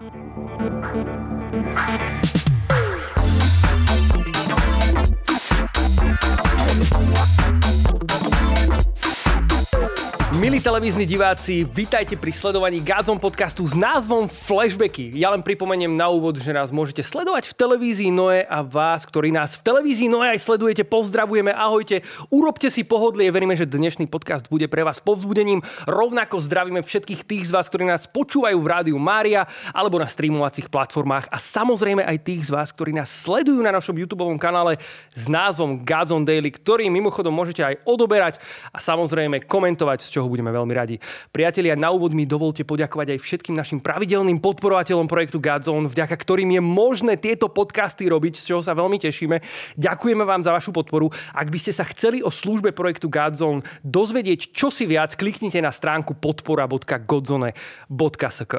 Thank you. Milí televízni diváci, vitajte pri sledovaní Gádzom podcastu s názvom Flashbacky. Ja len pripomeniem na úvod, že nás môžete sledovať v televízii Noe a vás, ktorí nás v televízii Noe aj sledujete, pozdravujeme, ahojte, urobte si pohodlie, veríme, že dnešný podcast bude pre vás povzbudením. Rovnako zdravíme všetkých tých z vás, ktorí nás počúvajú v rádiu Mária alebo na streamovacích platformách a samozrejme aj tých z vás, ktorí nás sledujú na našom YouTube kanále s názvom Gádzom Daily, ktorý mimochodom môžete aj odoberať a samozrejme komentovať, z čoho budeme veľmi radi. Priatelia, na úvod mi dovolte poďakovať aj všetkým našim pravidelným podporovateľom projektu Godzone, vďaka ktorým je možné tieto podcasty robiť, z čoho sa veľmi tešíme. Ďakujeme vám za vašu podporu. Ak by ste sa chceli o službe projektu Godzone dozvedieť čosi viac, kliknite na stránku podpora.godzone.sk.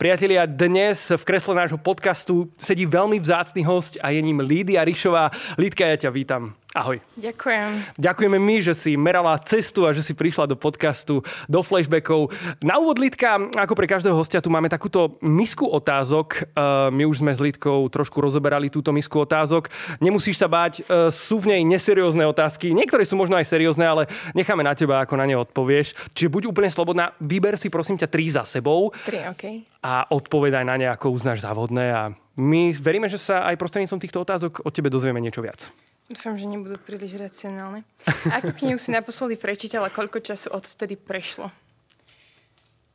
Priatelia, dnes v kresle nášho podcastu sedí veľmi vzácny host a je ním Lídia Rišová. Lídka, ja ťa vítam. Ahoj. Ďakujem. Ďakujeme my, že si merala cestu a že si prišla do podcastu, do flashbackov. Na úvod, Lidka, ako pre každého hostia, tu máme takúto misku otázok. Uh, my už sme s Lidkou trošku rozoberali túto misku otázok. Nemusíš sa báť, uh, sú v nej neseriózne otázky. Niektoré sú možno aj seriózne, ale necháme na teba, ako na ne odpovieš. Čiže buď úplne slobodná, vyber si prosím ťa tri za sebou. Tri, OK. A odpovedaj na ne, ako uznáš závodné a my veríme, že sa aj prostredníctvom týchto otázok od tebe dozvieme niečo viac. Dúfam, že nebudú príliš racionálne. Akú knihu si naposledy prečítala, koľko času odtedy prešlo?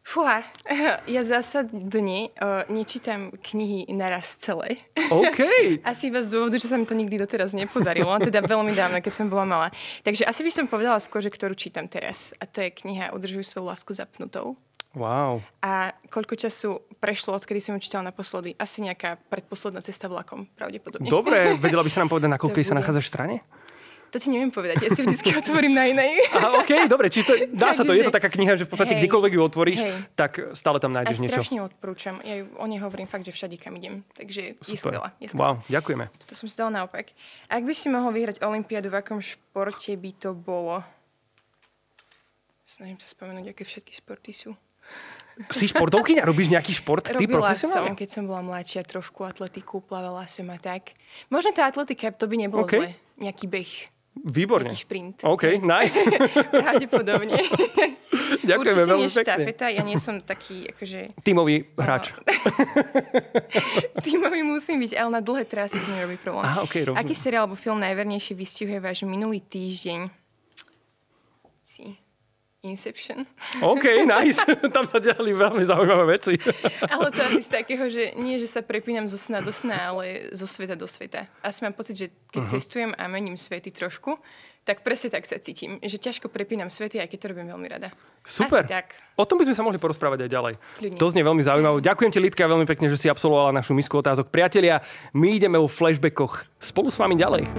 Fúha, ja zásadne uh, nečítam knihy naraz celé. OK. asi iba z dôvodu, že sa mi to nikdy doteraz nepodarilo, teda veľmi dávno, keď som bola malá. Takže asi by som povedala skôr, že ktorú čítam teraz. A to je kniha Udržuj svoju lásku zapnutou. Wow. A koľko času prešlo, odkedy som ju čítala naposledy? Asi nejaká predposledná cesta vlakom, pravdepodobne. Dobre, vedela by sa nám povedať, na koľkej sa nachádzaš strane? To ti neviem povedať, ja si vždy otvorím na inej. Aha, OK, dobre, či to, dá sa to, je to taká kniha, že v podstate hej, kdekoľvek ju otvoríš, hej. tak stále tam nájdeš niečo. A strašne odporúčam, ja ju o nej hovorím fakt, že všade kam idem, takže Super. je skvelá. Je skvelá. Wow, ďakujeme. To som si dala naopak. Ak by si mohol vyhrať Olympiádu, v akom športe by to bolo? Snažím sa spomenúť, aké všetky športy sú. Si športovkyňa? Robíš nejaký šport? Ty Robila som, keď som bola mladšia, trošku atletiku, plavala som a tak. Možno tá atletika, to by nebolo okay. zle. Nejaký beh. Výborne. Nejaký šprint. OK, nice. Pravdepodobne. Ďakujeme Určite veľmi nie štafeta, ja nie som taký akože... Tímový hráč. Tímový musím byť, ale na dlhé trasy to nerobí problém. Aha, okay, Aký seriál alebo film najvernejšie vystihuje váš minulý týždeň? Si. Inception. OK, nice. Tam sa diali veľmi zaujímavé veci. ale to asi z takého, že nie, že sa prepínam zo sna do sna, ale zo sveta do sveta. Asi mám pocit, že keď uh-huh. cestujem a mením svety trošku, tak presne tak sa cítim, že ťažko prepínam svety, aj keď to robím veľmi rada. Super. Asi tak. O tom by sme sa mohli porozprávať aj ďalej. Ľudne. To znie veľmi zaujímavé. Ďakujem ti, Lidka, veľmi pekne, že si absolvovala našu misku otázok. Priatelia, my ideme vo flashbackoch spolu s vami ďalej.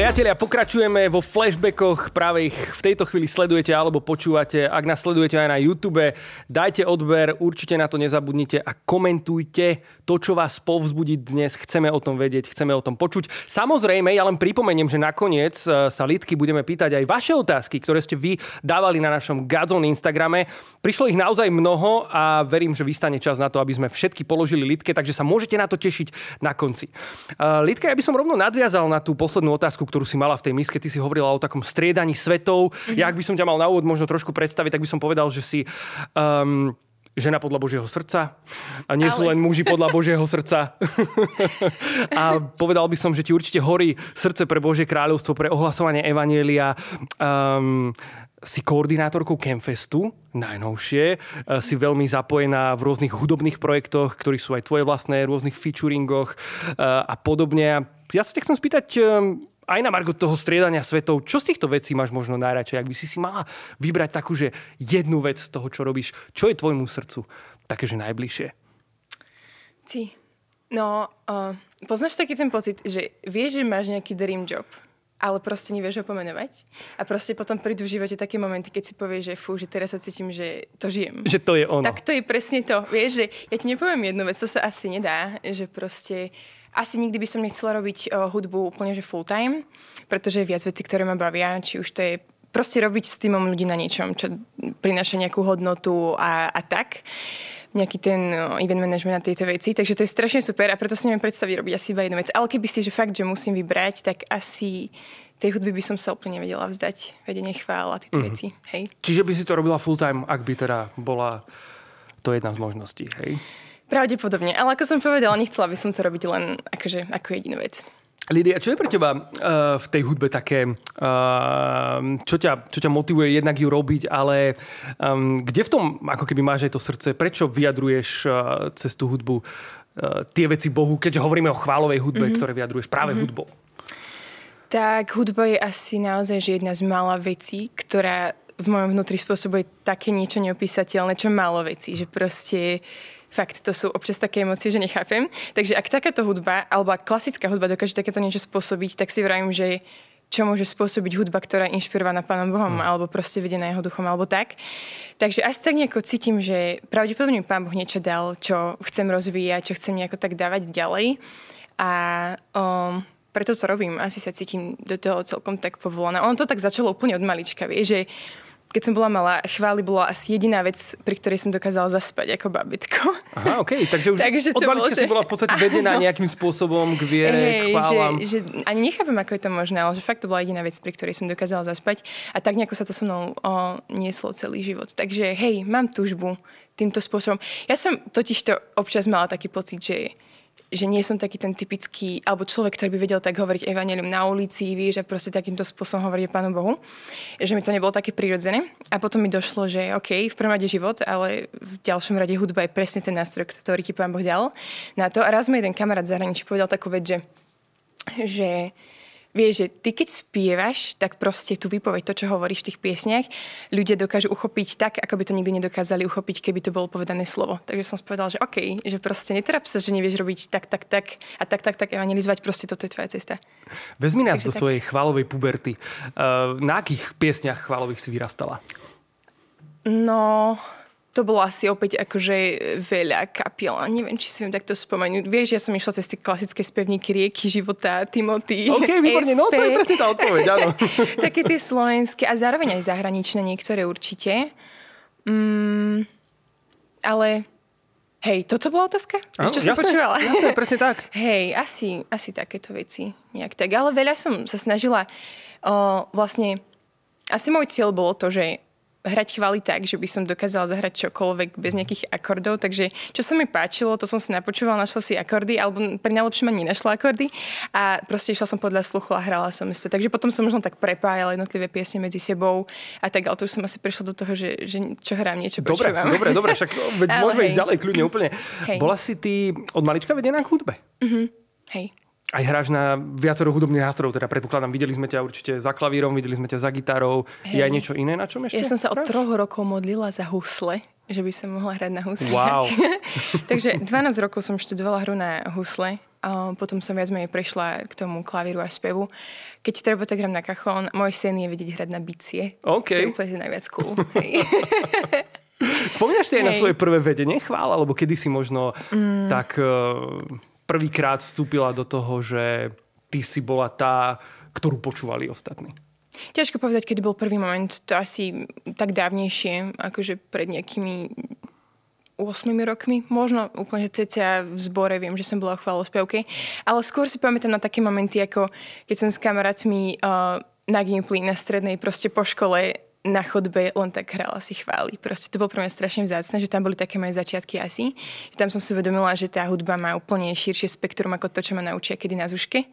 Priatelia, pokračujeme vo flashbackoch, práve ich v tejto chvíli sledujete alebo počúvate. Ak nás sledujete aj na YouTube, dajte odber, určite na to nezabudnite a komentujte to, čo vás povzbudí dnes. Chceme o tom vedieť, chceme o tom počuť. Samozrejme, ja len pripomeniem, že nakoniec e, sa Lidky budeme pýtať aj vaše otázky, ktoré ste vy dávali na našom Gazon Instagrame. Prišlo ich naozaj mnoho a verím, že vystane čas na to, aby sme všetky položili Lidke, takže sa môžete na to tešiť na konci. E, Lidka, ja by som rovno nadviazal na tú poslednú otázku, ktorú si mala v tej miske. Ty si hovorila o takom striedaní svetov. Mm-hmm. Ja, ak by som ťa mal na úvod možno trošku predstaviť, tak by som povedal, že si um, žena podľa Božieho srdca a nie Ale... sú len muži podľa Božieho srdca. a povedal by som, že ti určite horí srdce pre Božie kráľovstvo, pre ohlasovanie Evanielia. Um, si koordinátorkou Campfestu, najnovšie, e, si veľmi zapojená v rôznych hudobných projektoch, ktorí sú aj tvoje vlastné, rôznych featuringoch e, a podobne. Ja sa ťa chcem spýtať, aj na Margo toho striedania svetov, čo z týchto vecí máš možno najradšej? Ak by si si mala vybrať takú, že jednu vec z toho, čo robíš, čo je tvojmu srdcu také, že najbližšie? Ty. No, uh, poznáš taký ten pocit, že vieš, že máš nejaký dream job, ale proste nevieš ho pomenovať. A proste potom prídu v živote také momenty, keď si povieš, že fú, že teraz sa cítim, že to žijem. Že to je ono. Tak to je presne to. Vieš, že ja ti nepoviem jednu vec, to sa asi nedá, že proste asi nikdy by som nechcela robiť uh, hudbu úplne že full time, pretože je viac vecí, ktoré ma bavia, či už to je proste robiť s týmom ľudí na niečom, čo prináša nejakú hodnotu a, a tak nejaký ten no, event management na tejto veci. Takže to je strašne super a preto si neviem predstaviť robiť asi iba jednu vec. Ale keby si, že fakt, že musím vybrať, tak asi tej hudby by som sa úplne nevedela vzdať. Vedenie chvál a tieto mm-hmm. veci. Hej. Čiže by si to robila full time, ak by teda bola to jedna z možností, hej? Pravdepodobne, ale ako som povedala, nechcela by som to robiť len akože, ako jedinú vec. Lidia, čo je pre teba uh, v tej hudbe také, uh, čo, ťa, čo ťa motivuje jednak ju robiť, ale um, kde v tom ako keby máš aj to srdce, prečo vyjadruješ uh, cez tú hudbu uh, tie veci Bohu, keďže hovoríme o chválovej hudbe, mm-hmm. ktoré vyjadruješ práve mm-hmm. hudbou? Tak hudba je asi naozaj že jedna z mála vecí, ktorá v mojom vnútri spôsobuje také niečo neopísateľné, čo málo vecí, že proste fakt, to sú občas také emócie, že nechápem. Takže ak takáto hudba, alebo ak klasická hudba dokáže takéto niečo spôsobiť, tak si vravím, že čo môže spôsobiť hudba, ktorá je inšpirovaná Pánom Bohom, mm. alebo proste vedená jeho duchom, alebo tak. Takže asi tak nejako cítim, že pravdepodobne Pán Boh niečo dal, čo chcem rozvíjať, čo chcem nejako tak dávať ďalej. A um, preto to robím. Asi sa cítim do toho celkom tak povolaná. Ono to tak začalo úplne od malička, vie, že keď som bola malá, chvály bola asi jediná vec, pri ktorej som dokázala zaspať ako babitko. Aha, OK, takže už takže od malička že... si bola v podstate vedená áno. nejakým spôsobom k viere, hey, chválam. Že, že, ani nechápem, ako je to možné, ale že fakt to bola jediná vec, pri ktorej som dokázala zaspať a tak nejako sa to so mnou o, nieslo celý život. Takže hej, mám túžbu týmto spôsobom. Ja som totiž to občas mala taký pocit, že že nie som taký ten typický, alebo človek, ktorý by vedel tak hovoriť evanelium na ulici, vieš, a proste takýmto spôsobom hovoriť Pánu Bohu. Že mi to nebolo také prirodzené. A potom mi došlo, že OK, v prvom rade život, ale v ďalšom rade hudba je presne ten nástroj, ktorý ti Pán Boh dal na to. A raz mi jeden kamarát v zahraničí povedal takú vec, že, že Vieš, že ty keď spievaš, tak proste tu vypoveď to, čo hovoríš v tých piesniach, ľudia dokážu uchopiť tak, ako by to nikdy nedokázali uchopiť, keby to bolo povedané slovo. Takže som spovedal, že OK, že proste netrap sa, že nevieš robiť tak, tak, tak a tak, tak, tak evangelizovať, proste toto je tvoja cesta. Vezmi nás Takže do tak. svojej chválovej puberty. Uh, na akých piesniach chválových si vyrastala? No, to bolo asi opäť akože veľa kapiel. Neviem, či si viem takto spomenúť. Vieš, ja som išla cez tie klasické spevníky Rieky života, Timothy, OK, výborne, no to je presne tá odpoveď, áno. Také tie slovenské a zároveň aj zahraničné niektoré určite. Mm, ale hej, toto bola otázka? Áno, čo som počúvala? Jasne, presne tak. hej, asi, asi takéto veci nejak tak. Ale veľa som sa snažila o, vlastne asi môj cieľ bolo to, že hrať chvály tak, že by som dokázala zahrať čokoľvek bez nejakých akordov. Takže čo sa mi páčilo, to som si napočúvala, našla si akordy, alebo pri najlepšom ani našla akordy a proste išla som podľa sluchu a hrala som si to. Takže potom som možno tak prepájala jednotlivé piesne medzi sebou a tak, ale to už som asi prešla do toho, že, že čo hrám, niečo dobre, počúvam. Dobre, dobre, však veď môžeme hej. ísť ďalej kľudne úplne. Hej. Bola si ty od malička vedená k hudbe? Mm-hmm. Hej aj hráš na viacero hudobných nástrojov, teda predpokladám, videli sme ťa určite za klavírom, videli sme ťa za gitarou. Hey. Je aj niečo iné, na čom ešte? Ja som sa od troch rokov modlila za husle, že by som mohla hrať na husle. Wow. Takže 12 rokov som študovala hru na husle, a potom som viac menej prešla k tomu klavíru a spevu. Keď treba, tak hrám na kachón. Môj sen je vidieť hrať na bicie. Okay. To je úplne najviac cool. Spomínaš si aj hey. na svoje prvé vedenie chvál, alebo kedy si možno mm. tak uh, prvýkrát vstúpila do toho, že ty si bola tá, ktorú počúvali ostatní? Ťažko povedať, kedy bol prvý moment. To asi tak dávnejšie, akože pred nejakými 8 rokmi, možno úplne, že cca v zbore viem, že som bola v chválospevke, ale skôr si pamätám na také momenty, ako keď som s kamarátmi uh, na Gimply na strednej proste po škole na chodbe len tak hrala si chváli. Proste to bolo pre mňa strašne vzácne, že tam boli také moje začiatky asi. Že tam som si uvedomila, že tá hudba má úplne širšie spektrum ako to, čo ma naučia kedy na zuške.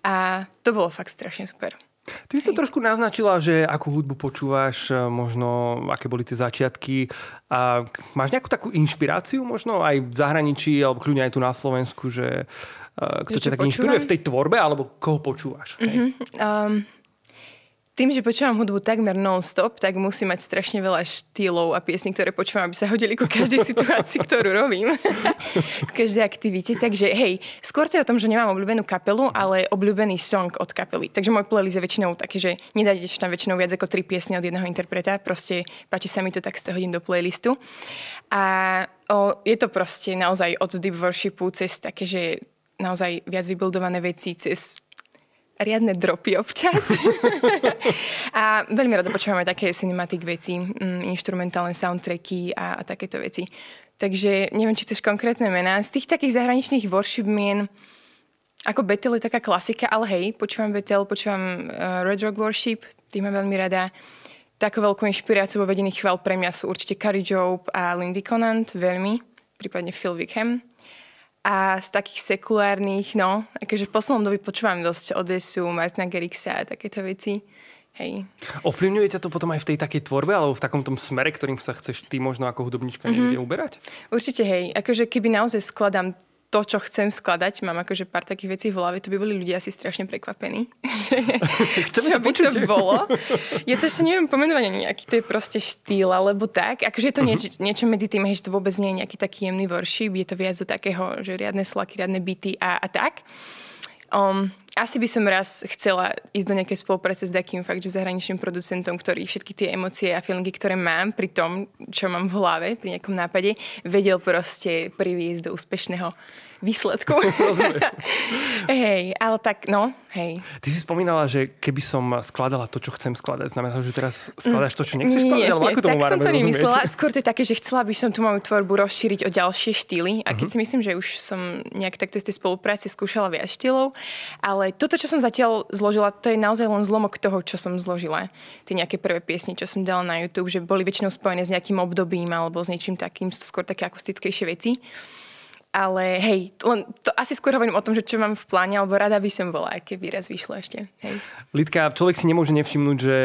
A to bolo fakt strašne super. Ty si to trošku naznačila, že akú hudbu počúvaš, e, možno aké boli tie začiatky. A máš nejakú takú inšpiráciu možno aj v zahraničí, alebo kľudne aj tu na Slovensku, že e, kto ťa tak inšpiruje v tej tvorbe, alebo koho počúvaš? Mm-hmm. Um, tým, že počúvam hudbu takmer non-stop, tak musím mať strašne veľa štýlov a piesní, ktoré počúvam, aby sa hodili ku každej situácii, ktorú robím. ku každej aktivite. Takže hej, skôr to je o tom, že nemám obľúbenú kapelu, ale obľúbený song od kapely. Takže môj playlist je väčšinou taký, že nedájdeš tam väčšinou viac ako tri piesne od jedného interpreta. Proste páči sa mi to, tak z hodím do playlistu. A o, je to proste naozaj od deep worshipu cez také, že naozaj viac vybudované veci, cez riadne dropy občas. a veľmi rada počúvame také cinematic veci, mm, instrumentálne soundtracky a, a takéto veci. Takže neviem, či chceš konkrétne mená. Z tých takých zahraničných worship mien, ako Betel je taká klasika, ale hej, počúvam Betel, počúvam uh, Red Rock Worship, tým mám veľmi rada. Takú veľkú inšpiráciu vo vedení chval pre mňa sú určite Carrie Job a Lindy Conant, veľmi, prípadne Phil Wickham. A z takých sekulárnych, no, akože v poslednom dobi počúvam dosť Odesu, Martina Gerixa a takéto veci. Hej. Ovplyvňuje ťa to potom aj v tej takej tvorbe alebo v takom tom smere, ktorým sa chceš ty možno ako hudobnička mm-hmm. niekde uberať? Určite hej. Akože keby naozaj skladám to, čo chcem skladať, mám akože pár takých vecí v hlave, to by boli ľudia asi strašne prekvapení. Čo to by počuť. to bolo. Ja to ešte neviem pomenovať nejaký to je proste štýl, alebo tak. Akože je to uh-huh. nieč, niečo medzi tým, že to vôbec nie je nejaký taký jemný worship, je to viac do takého, že riadne slaky, riadne byty a, a tak. Um, asi by som raz chcela ísť do nejakej spolupráce s takým fakt, že zahraničným producentom, ktorý všetky tie emócie a feelingy, ktoré mám pri tom, čo mám v hlave, pri nejakom nápade, vedel proste priviesť do úspešného výsledku. hej, ale tak, no, hej. Ty si spomínala, že keby som skladala to, čo chcem skladať, znamená to, že teraz skladaš to, čo nechceš skladať? Nie, alebo ako tak som to nemyslela. Skôr to je také, že chcela by som tú moju tvorbu rozšíriť o ďalšie štýly. A keď uh-huh. si myslím, že už som nejak takto z tej spolupráce skúšala viac štýlov, ale toto, čo som zatiaľ zložila, to je naozaj len zlomok toho, čo som zložila. Tie nejaké prvé piesne, čo som dala na YouTube, že boli väčšinou spojené s nejakým obdobím alebo s niečím takým, sú skôr také akustickejšie veci. Ale hej, len to asi skôr hovorím o tom, že čo mám v pláne, alebo rada by som bola, keby raz vyšlo ešte. Hej. Lidka, človek si nemôže nevšimnúť, že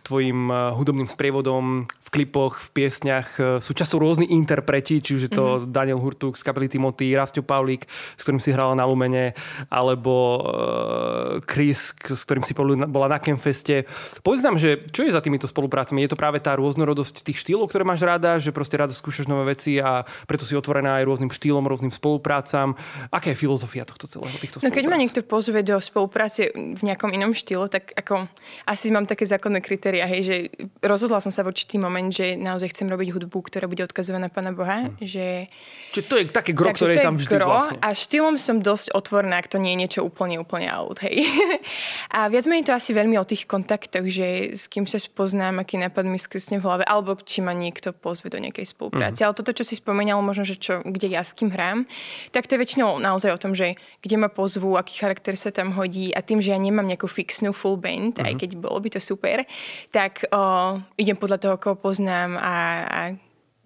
tvojim eh, hudobným sprievodom v klipoch, v piesňach eh, sú často rôzni interpreti, či už je to mm-hmm. Daniel Hurtuk z kapely Timothy, Rastio Pavlík, s ktorým si hrala na Lumene, alebo uh, Chris, s ktorým si bola na Campfeste. Povedz nám, že čo je za týmito spoluprácami? Je to práve tá rôznorodosť tých štýlov, ktoré máš rada, že proste rada skúšaš nové veci a preto si otvorená aj rôznym štýlom, rôznym spoluprácam. Aká je filozofia tohto celého? Týchto no keď ma niekto pozve do spolupráce v nejakom inom štýle, tak ako asi mám také základné kritéria, hej, že rozhodla som sa v určitý moment, že naozaj chcem robiť hudbu, ktorá bude odkazovať na Pána Boha. Hmm. Že... Čiže to je také gro, ktoré je tam vždy gro, vlastne. A štýlom som dosť otvorná, ak to nie je niečo úplne, úplne out, hej. a viac menej to asi veľmi o tých kontaktoch, že s kým sa spoznám, aký nápad mi skresne v hlave, alebo či ma niekto pozve do nejakej spolupráce. Hmm. Ale toto, čo si spomenal, možno, že čo, kde ja s kým hrám, hrám, tak to je väčšinou naozaj o tom, že kde ma pozvú, aký charakter sa tam hodí a tým, že ja nemám nejakú fixnú full band, uh-huh. aj mhm. keď bolo by to super, tak o, idem podľa toho, koho poznám a, a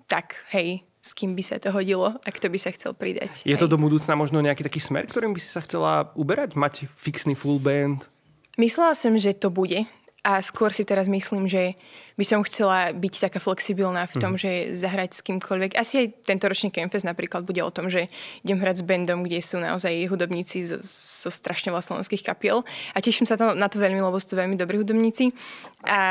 tak, hej, s kým by sa to hodilo a kto by sa chcel pridať. Je to do budúcna možno nejaký taký smer, ktorým by si sa chcela uberať? Mať fixný full band? Myslela som, že to bude. A skôr si teraz myslím, že by som chcela byť taká flexibilná v tom, mm. že zahrať s kýmkoľvek. Asi aj tento ročný Campfest napríklad bude o tom, že idem hrať s bandom, kde sú naozaj hudobníci zo, zo strašne vlastnovenských kapiel. A teším sa to, na to veľmi, lebo sú to veľmi dobrí hudobníci. A,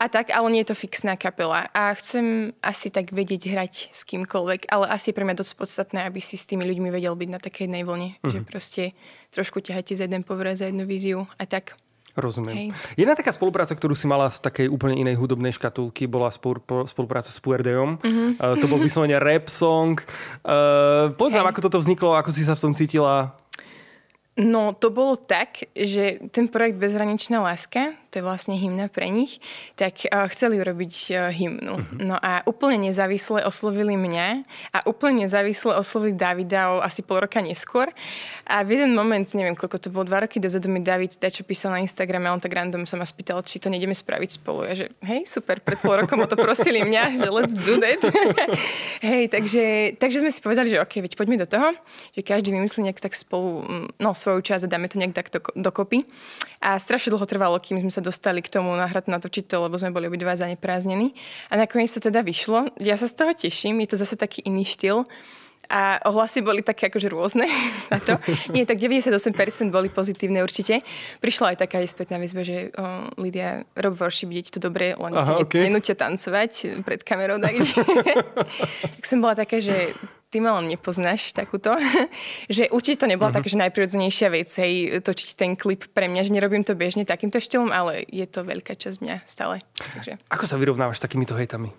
a tak, ale nie je to fixná kapela. A chcem asi tak vedieť hrať s kýmkoľvek, ale asi je pre mňa dosť podstatné, aby si s tými ľuďmi vedel byť na takej jednej vlne. Mm. Že proste trošku ťahajte za jeden povrát, za jednu víziu a tak. Rozumiem. Hej. Jedna taká spolupráca, ktorú si mala z takej úplne inej hudobnej škatulky, bola spolupráca s Puerdeom. Mm-hmm. Uh, to bol vyslovene rap song. Uh, povedz nám, ako toto vzniklo, ako si sa v tom cítila? No, to bolo tak, že ten projekt Bezhraničná láska, to je vlastne hymna pre nich, tak uh, chceli urobiť uh, hymnu. Uh-huh. No a úplne nezávisle oslovili mňa a úplne nezávisle oslovili Davida o asi pol roka neskôr. A v jeden moment, neviem koľko to bolo, dva roky dozadu mi David čo písal na Instagrame on tak random sa ma spýtal, či to nejdeme spraviť spolu. Ja že hej, super, pred pol rokom o to prosili mňa, že let's do that. hej, takže, takže sme si povedali, že ok, veď poďme do toho, že každý vymyslí nejak tak spolu, mm, no svoju časť a dáme to nejak takto dokopy. A strašne dlho trvalo, kým sme sa dostali k tomu nahrať natočiť to, lebo sme boli obidva zaneprázdnení. A nakoniec to teda vyšlo. Ja sa z toho teším, je to zase taký iný štýl. A ohlasy boli také akože rôzne na to. Nie, tak 98% boli pozitívne určite. Prišla aj taká spätná väzba, že o, Lidia, rob worship, ide to dobre, len Aha, okay. nenúťa tancovať pred kamerou. Tak, tak som bola taká, že ty ma len nepoznáš takúto, že určite to nebola uh-huh. taká, že najprirodzenejšia vec, hej, točiť ten klip pre mňa, že nerobím to bežne takýmto štýlom, ale je to veľká časť mňa stále. Takže. Ako sa vyrovnávaš s takýmito hejtami?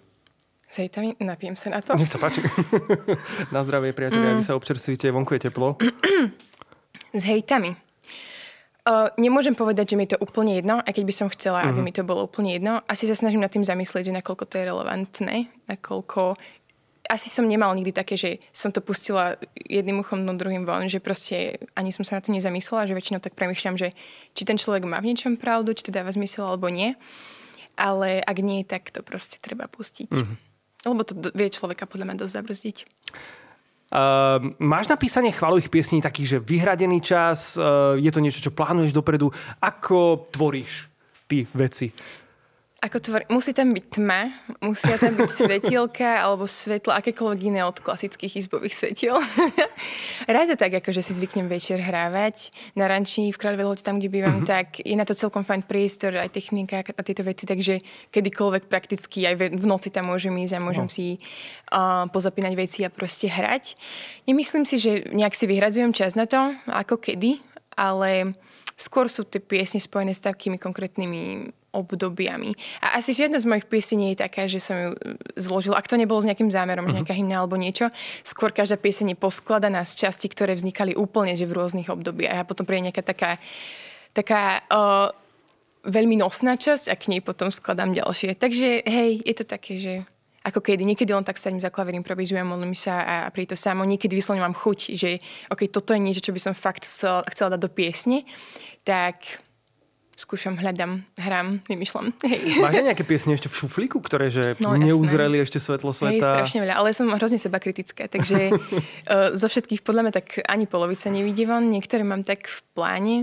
S hejtami? Napijem sa na to. Nech sa páči. na zdravie, priatelia, mm. vy sa občerstvíte, vonku je teplo. s hejtami. Uh, nemôžem povedať, že mi je to úplne jedno, aj keď by som chcela, uh-huh. aby mhm. mi to bolo úplne jedno. Asi sa snažím nad tým zamyslieť, že nakoľko to je relevantné, nakoľko... Asi som nemal nikdy také, že som to pustila jedným uchom, no druhým von, že proste ani som sa na to nezamyslela, že väčšinou tak premyšľam, že či ten človek má v niečom pravdu, či to dáva zmysel alebo nie. Ale ak nie, tak to proste treba pustiť. Uh-huh. Lebo to vie človeka podľa mňa dosť zabrzdiť. Uh, máš na písanie chválových piesní taký, že vyhradený čas, uh, je to niečo, čo plánuješ dopredu. Ako tvoríš ty veci? Ako tvor... Musí tam byť tma, musia tam byť svetielka alebo svetlo, akékoľvek iné od klasických izbových svetiel. Rada tak, ako že si zvyknem večer hrávať. Na ranči v Kráľovej tam, kde bývam, uh-huh. tak je na to celkom fajn priestor, aj technika a tieto veci, takže kedykoľvek prakticky aj v noci tam môžem ísť a môžem uh-huh. si uh, pozapínať veci a proste hrať. Nemyslím si, že nejak si vyhradzujem čas na to, ako kedy, ale skôr sú tie piesne spojené s takými konkrétnymi obdobiami. A asi žiadna z mojich piesní nie je taká, že som ju e, zložila. Ak to nebolo s nejakým zámerom, uh-huh. nejaká hymna alebo niečo, skôr každá pieseň je poskladaná z časti, ktoré vznikali úplne že v rôznych obdobiach. A potom príde nejaká taká, taká uh, veľmi nosná časť a k nej potom skladám ďalšie. Takže hej, je to také, že ako kedy. Niekedy len tak sadím za klavír, improvizujem, modlím sa a, a pri to samo. Niekedy vyslovene mám chuť, že okay, toto je niečo, čo by som fakt chcela, chcela dať do piesne. Tak skúšam, hľadám, hrám, vymýšľam. Hej. Máš nejaké piesne ešte v šuflíku, ktoré že no, neuzreli ešte svetlo sveta? Hej, strašne veľa, ale som hrozne seba kritická, takže uh, zo všetkých podľa mňa tak ani polovica nevidí von, niektoré mám tak v pláne,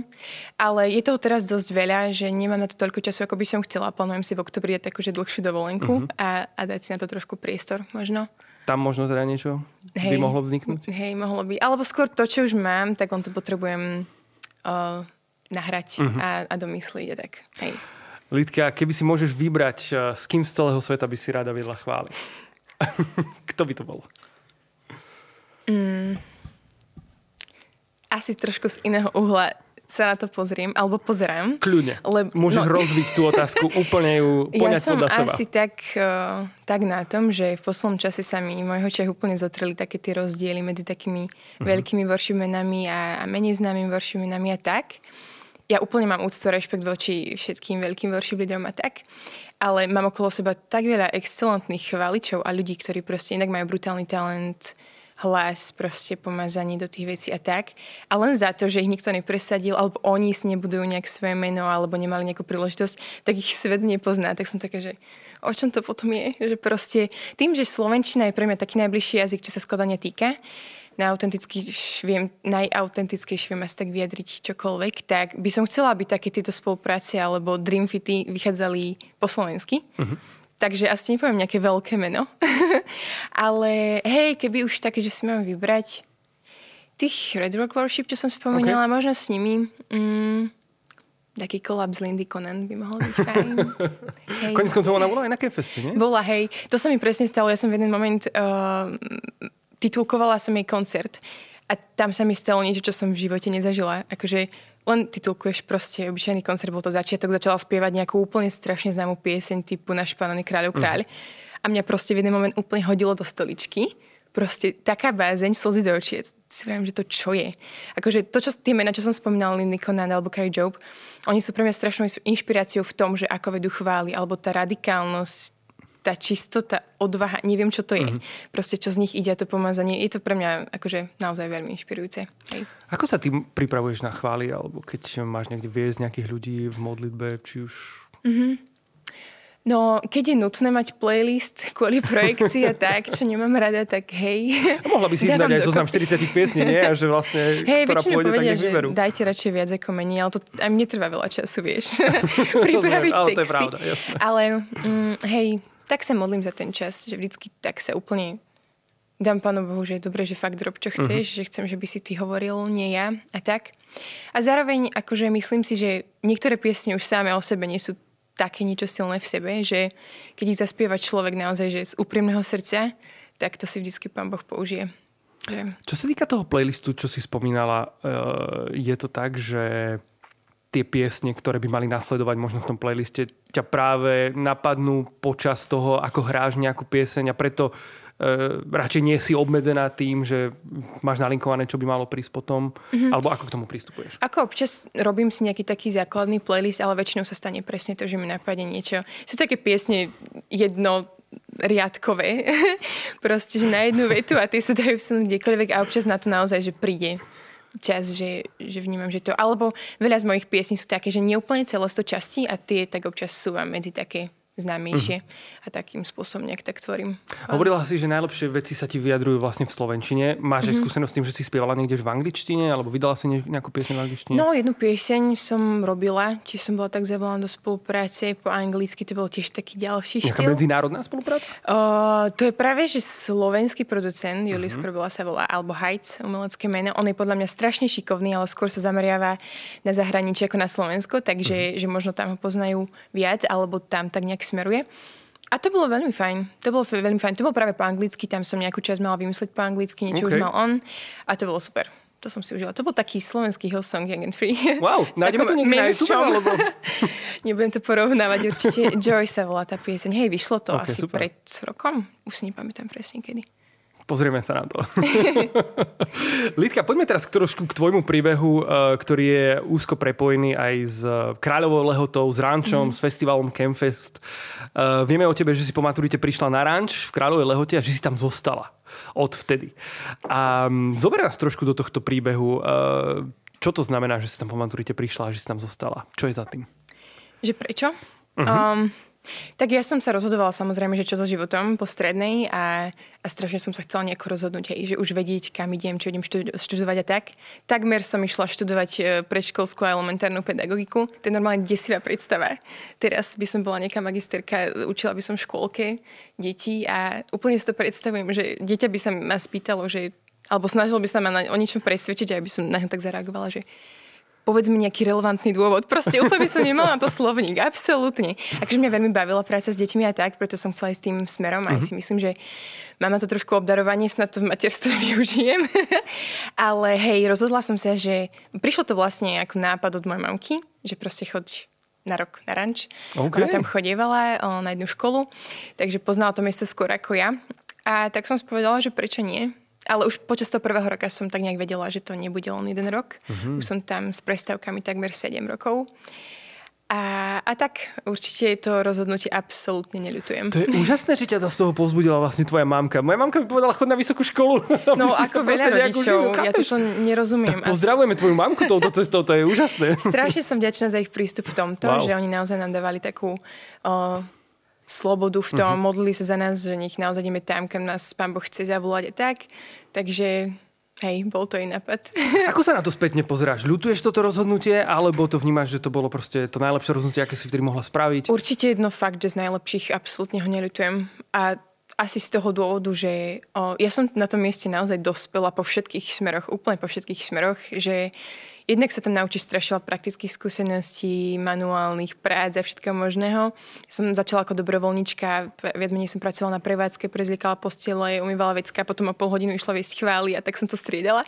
ale je toho teraz dosť veľa, že nemám na to toľko času, ako by som chcela. Plánujem si v oktobri dať takúže dlhšiu dovolenku uh-huh. a, a dať si na to trošku priestor možno. Tam možno teda niečo hej, by mohlo vzniknúť? Hej, mohlo by. Alebo skôr to, čo už mám, tak len to potrebujem uh, nahrať uh-huh. a, a domysliť a tak. Hej. Lidka, keby si môžeš vybrať, eh, s kým z celého sveta by si rada vedla chváli? Kto by to bol? Mm, asi trošku z iného uhla sa na to pozriem, alebo pozerám. Kľudne. Le, Môžeš no, rozviť tú otázku, úplne ju poňať Ja som seba. asi tak, uh, tak na tom, že v poslednom čase sa mi v mojich očiach úplne zotreli také tie rozdiely medzi takými uh-huh. veľkými worshipmenami a, a menej známymi worshipmenami a tak. Ja úplne mám úctu a rešpekt voči všetkým veľkým worship ľuďom a tak, ale mám okolo seba tak veľa excelentných chváličov a ľudí, ktorí proste inak majú brutálny talent, hlas, proste pomazanie do tých vecí a tak. A len za to, že ich nikto nepresadil, alebo oni si nebudujú nejak svoje meno, alebo nemali nejakú príležitosť, tak ich svet nepozná. Tak som taká, že o čom to potom je? Že proste tým, že Slovenčina je pre mňa taký najbližší jazyk, čo sa skladania týka, viem, najautentickejšie viem asi tak vyjadriť čokoľvek, tak by som chcela, aby také tieto spolupráce alebo Dreamfity vychádzali po slovensky. Uh-huh takže asi nepoviem nejaké veľké meno. Ale hej, keby už také, že si mám vybrať tých Red Rock Worship, čo som spomínala, okay. možno s nimi. Mm, taký kolab z Lindy Conan by mohol byť fajn. Konec koncov ona bola aj na Kefeste, nie? Bola, hej. To sa mi presne stalo. Ja som v jeden moment uh, titulkovala som jej koncert a tam sa mi stalo niečo, čo som v živote nezažila. Akože len titulkuješ proste obyčajný koncert, bol to začiatok, začala spievať nejakú úplne strašne známú pieseň typu Náš pánovný kráľov kráľ. Mm. A mňa proste v jeden moment úplne hodilo do stoličky. Proste taká bázeň, slzy do očí. Si vravím, že to čo je. Akože to, čo, tie mená, čo som spomínala, Lindy Conan alebo Carrie Job, oni sú pre mňa strašnou inšpiráciou v tom, že ako vedú chváli, alebo tá radikálnosť, tá čistota, odvaha, neviem, čo to je. Mm-hmm. Proste, čo z nich ide to pomazanie. Je to pre mňa akože naozaj veľmi inšpirujúce. Hej. Ako sa ty pripravuješ na chvály, alebo keď máš niekde viesť nejakých ľudí v modlitbe, či už... Mm-hmm. No, keď je nutné mať playlist kvôli projekcii a tak, čo nemám rada, tak hej. A mohla by si dať aj zoznam 40 piesní, nie? A že vlastne, hej, ktorá pôjde, povedia, tak že vyberú. dajte radšej viac ako menej, ale to aj mne trvá veľa času, vieš. Pripraviť ale texty. To je pravda, jasné. Ale mm, hej, tak sa modlím za ten čas, že vždycky tak sa úplne dám Pánu Bohu, že je dobré, že fakt rob, čo mhm. chceš, uh-huh. že chcem, že by si ty hovoril, nie ja a tak. A zároveň akože myslím si, že niektoré piesne už same o sebe nie sú také niečo silné v sebe, že keď ich zaspieva človek naozaj že z úprimného srdca, tak to si vždycky Pán Boh použije. Že... Čo sa týka toho playlistu, čo si spomínala, eh, je to tak, že tie piesne, ktoré by mali nasledovať možno v tom playliste, ťa práve napadnú počas toho, ako hráš nejakú pieseň a preto radšej nie si obmedzená tým, že máš nalinkované, čo by malo prísť potom, mm-hmm. alebo ako k tomu pristupuješ? Ako občas robím si nejaký taký základný playlist, ale väčšinou sa stane presne to, že mi napadne niečo. Sú také piesne jedno riadkové. Proste, že na jednu vetu a tie sa dajú vsunúť kdekoľvek a občas na to naozaj, že príde čas, že, že vnímam, že to... Alebo veľa z mojich piesní sú také, že neúplne celosto časti a tie tak občas sú medzi také známejšie mm. a takým spôsobom nejak tak tvorím. Hovorila si, že najlepšie veci sa ti vyjadrujú vlastne v slovenčine. Máš mm-hmm. aj mhm. skúsenosť s tým, že si spievala niekde v angličtine alebo vydala si nejakú pieseň v angličtine? No, jednu pieseň som robila, či som bola tak zavolaná do spolupráce po anglicky, to bol tiež taký ďalší Nejaká štýl. medzinárodná spolupráca? Uh, to je práve, že slovenský producent, Julius mm-hmm. Korbila sa volá, alebo Heights, umelecké meno. On je podľa mňa strašne šikovný, ale skôr sa zameriava na zahraničie ako na Slovensko, takže mm-hmm. že možno tam ho poznajú viac, alebo tam tak nejak nejak smeruje. A to bolo veľmi fajn. To bolo veľmi fajn. To bolo práve po anglicky, tam som nejakú časť mala vymyslieť po anglicky, niečo okay. už mal on. A to bolo super. To som si užila. To bol taký slovenský Hillsong Young and Free. Wow, nájdeme to niekde na YouTube, alebo... Nebudem to porovnávať určite. Joy sa volá tá pieseň. Hej, vyšlo to okay, asi super. pred rokom. Už si nepamätám presne kedy. Pozrieme sa na to. Lidka, poďme teraz trošku k tvojmu príbehu, eh, ktorý je úzko prepojený aj s Kráľovou lehotou, s rančom, mm. s festivalom Campfest. Uh, vieme o tebe, že si po maturite prišla na ranč v Kráľovej lehote a že si tam zostala odvtedy. A um, zober nás trošku do tohto príbehu. Čo to znamená, že si tam po maturite prišla a že si tam zostala? Čo je za tým? Že prečo? Uh-huh. Um, tak ja som sa rozhodovala samozrejme, že čo so životom po strednej a, a strašne som sa chcela nejako rozhodnúť, hej, že už vedieť, kam idem, čo idem študovať a tak. Takmer som išla študovať e, predškolskú a elementárnu pedagogiku. To je normálne desivá predstava. Teraz by som bola nejaká magisterka, učila by som v škôlke detí a úplne si to predstavujem, že dieťa by sa ma spýtalo, že alebo snažilo by sa ma na, o niečom presvedčiť a ja by som na ňo tak zareagovala, že povedz mi nejaký relevantný dôvod. Proste úplne by som nemala na to slovník, absolútne. Akože mňa veľmi bavila práca s deťmi a tak, preto som chcela ísť tým smerom a mm-hmm. si myslím, že mám to trošku obdarovanie, snad to v materstve využijem. Ale hej, rozhodla som sa, že prišlo to vlastne ako nápad od mojej mamky, že proste choď na rok na ranč. Okay. Ona tam chodievala na jednu školu, takže poznala to miesto skôr ako ja. A tak som spovedala, že prečo nie ale už počas toho prvého roka som tak nejak vedela, že to nebude len jeden rok. Uh-huh. Už som tam s prestávkami takmer 7 rokov. A, a tak určite to rozhodnutie absolútne neľutujem. To je úžasné, že ťa z toho pozbudila vlastne tvoja mamka. Moja mamka by povedala, chod na vysokú školu. No ako veľa rodičov, ja to nerazumiem. Tak pozdravujeme tvoju mamku touto cestou, to je úžasné. Strašne som vďačná za ich prístup v tomto, wow. že oni naozaj nám dávali takú... Uh, slobodu v tom, uh-huh. modlili sa za nás, že nech naozaj ideme tam, kam nás Pán Boh chce zavolať a tak. Takže Hej, bol to jej nápad. Ako sa na to spätne pozeráš? Ľutuješ toto rozhodnutie, alebo to vnímaš, že to bolo proste to najlepšie rozhodnutie, aké si vtedy mohla spraviť? Určite jedno fakt, že z najlepších absolútne ho neľutujem. A asi z toho dôvodu, že o, ja som na tom mieste naozaj dospela po všetkých smeroch, úplne po všetkých smeroch, že jednak sa tam naučíš strašila praktických skúseností, manuálnych prác a všetkého možného. Som začala ako dobrovoľnička, viac menej som pracovala na prevádzke, prezliekala postele, umývala vecka, potom o pol hodinu išla viesť chvály a tak som to striedala.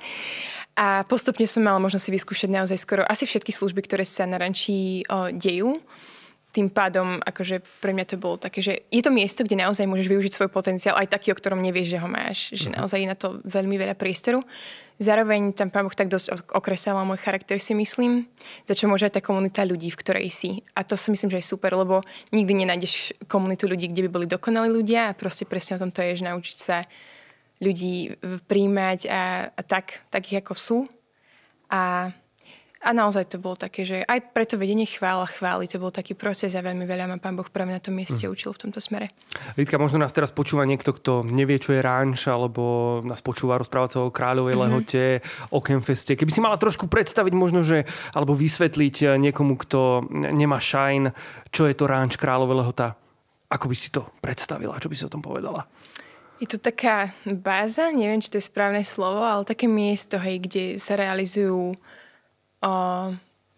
A postupne som mala možnosť si vyskúšať naozaj skoro asi všetky služby, ktoré sa na rančí o, dejú tým pádom, akože pre mňa to bolo také, že je to miesto, kde naozaj môžeš využiť svoj potenciál, aj taký, o ktorom nevieš, že ho máš. Že mhm. naozaj je na to veľmi veľa priestoru. Zároveň tam pán Boh tak dosť okresala môj charakter, si myslím, za čo môže aj tá komunita ľudí, v ktorej si. A to si myslím, že je super, lebo nikdy nenájdeš komunitu ľudí, kde by boli dokonalí ľudia a proste presne o tom to je, že naučiť sa ľudí príjmať a, a tak, takých ako sú. A a naozaj to bolo také, že aj preto vedenie chvála chváli, to bol taký proces a veľmi veľa ma pán Boh práve na tom mieste mm. učil v tomto smere. Lidka, možno nás teraz počúva niekto, kto nevie, čo je ranč, alebo nás počúva rozprávať sa o kráľovej mm-hmm. lehote, o Kemfeste. Keby si mala trošku predstaviť možno, že, alebo vysvetliť niekomu, kto nemá šajn, čo je to ranč kráľovej lehota, ako by si to predstavila, čo by si o tom povedala? Je to taká báza, neviem, či to je správne slovo, ale také miesto, hej, kde sa realizujú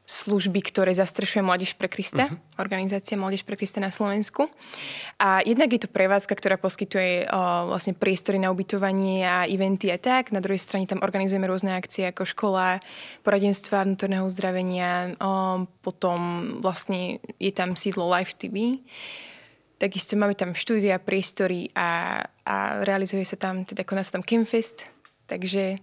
služby, ktoré zastrešuje Mladíž pre Krista, uh-huh. organizácia Mladíž pre Krista na Slovensku. A jednak je to prevádzka, ktorá poskytuje o, vlastne priestory na ubytovanie a eventy a tak. Na druhej strane tam organizujeme rôzne akcie ako škola, poradenstva vnútorného uzdravenia, o, potom vlastne je tam sídlo Live TV. Takisto máme tam štúdia, priestory a, a realizuje sa tam, teda koná sa tam Campfest, takže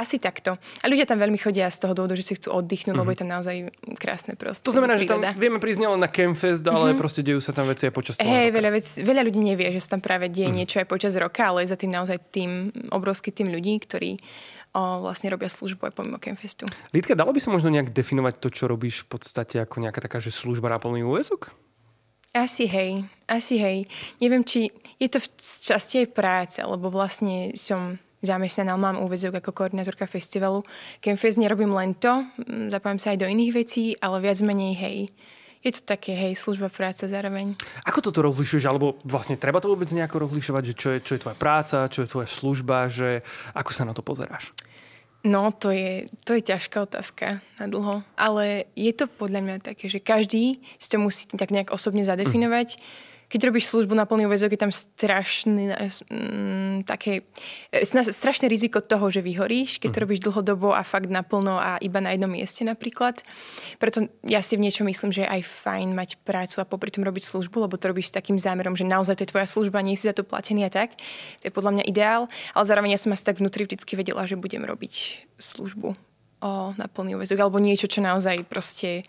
asi takto. A ľudia tam veľmi chodia z toho dôvodu, že si chcú oddychnúť, mm-hmm. lebo je tam naozaj krásne prostredie. To znamená, že tam vieme prísť nielen na Campfest, ale mm-hmm. proste dejú sa tam veci aj počas toho hey, Veľa, vec, veľa ľudí nevie, že sa tam práve deje mm-hmm. niečo aj počas roka, ale je za tým naozaj tým, obrovský tým ľudí, ktorí o, vlastne robia službu aj pomimo Campfestu. Lídka, dalo by sa možno nejak definovať to, čo robíš v podstate ako nejaká taká, že služba na plný úvezok? Asi hej, asi hej. Neviem, či je to v časti aj práce, lebo vlastne som zamestnaná, mám úvezok ako koordinátorka festivalu. Campfest nerobím len to, mm, zapájam sa aj do iných vecí, ale viac menej hej. Je to také, hej, služba, práca zároveň. Ako toto rozlišuješ? Alebo vlastne treba to vôbec nejako rozlišovať, že čo je, čo je tvoja práca, čo je tvoja služba, že ako sa na to pozeráš? No, to je, to je ťažká otázka na dlho. Ale je to podľa mňa také, že každý si to musí tak nejak osobne zadefinovať. Mm keď robíš službu na plný úvezok, je tam strašný, mm, také, strašné riziko toho, že vyhoríš, keď to mhm. robíš dlhodobo a fakt naplno a iba na jednom mieste napríklad. Preto ja si v niečom myslím, že je aj fajn mať prácu a popri tom robiť službu, lebo to robíš s takým zámerom, že naozaj to je tvoja služba, nie si za to platený a tak. To je podľa mňa ideál, ale zároveň ja som asi tak vnútri vždycky vedela, že budem robiť službu o, na plný úvezok alebo niečo, čo naozaj proste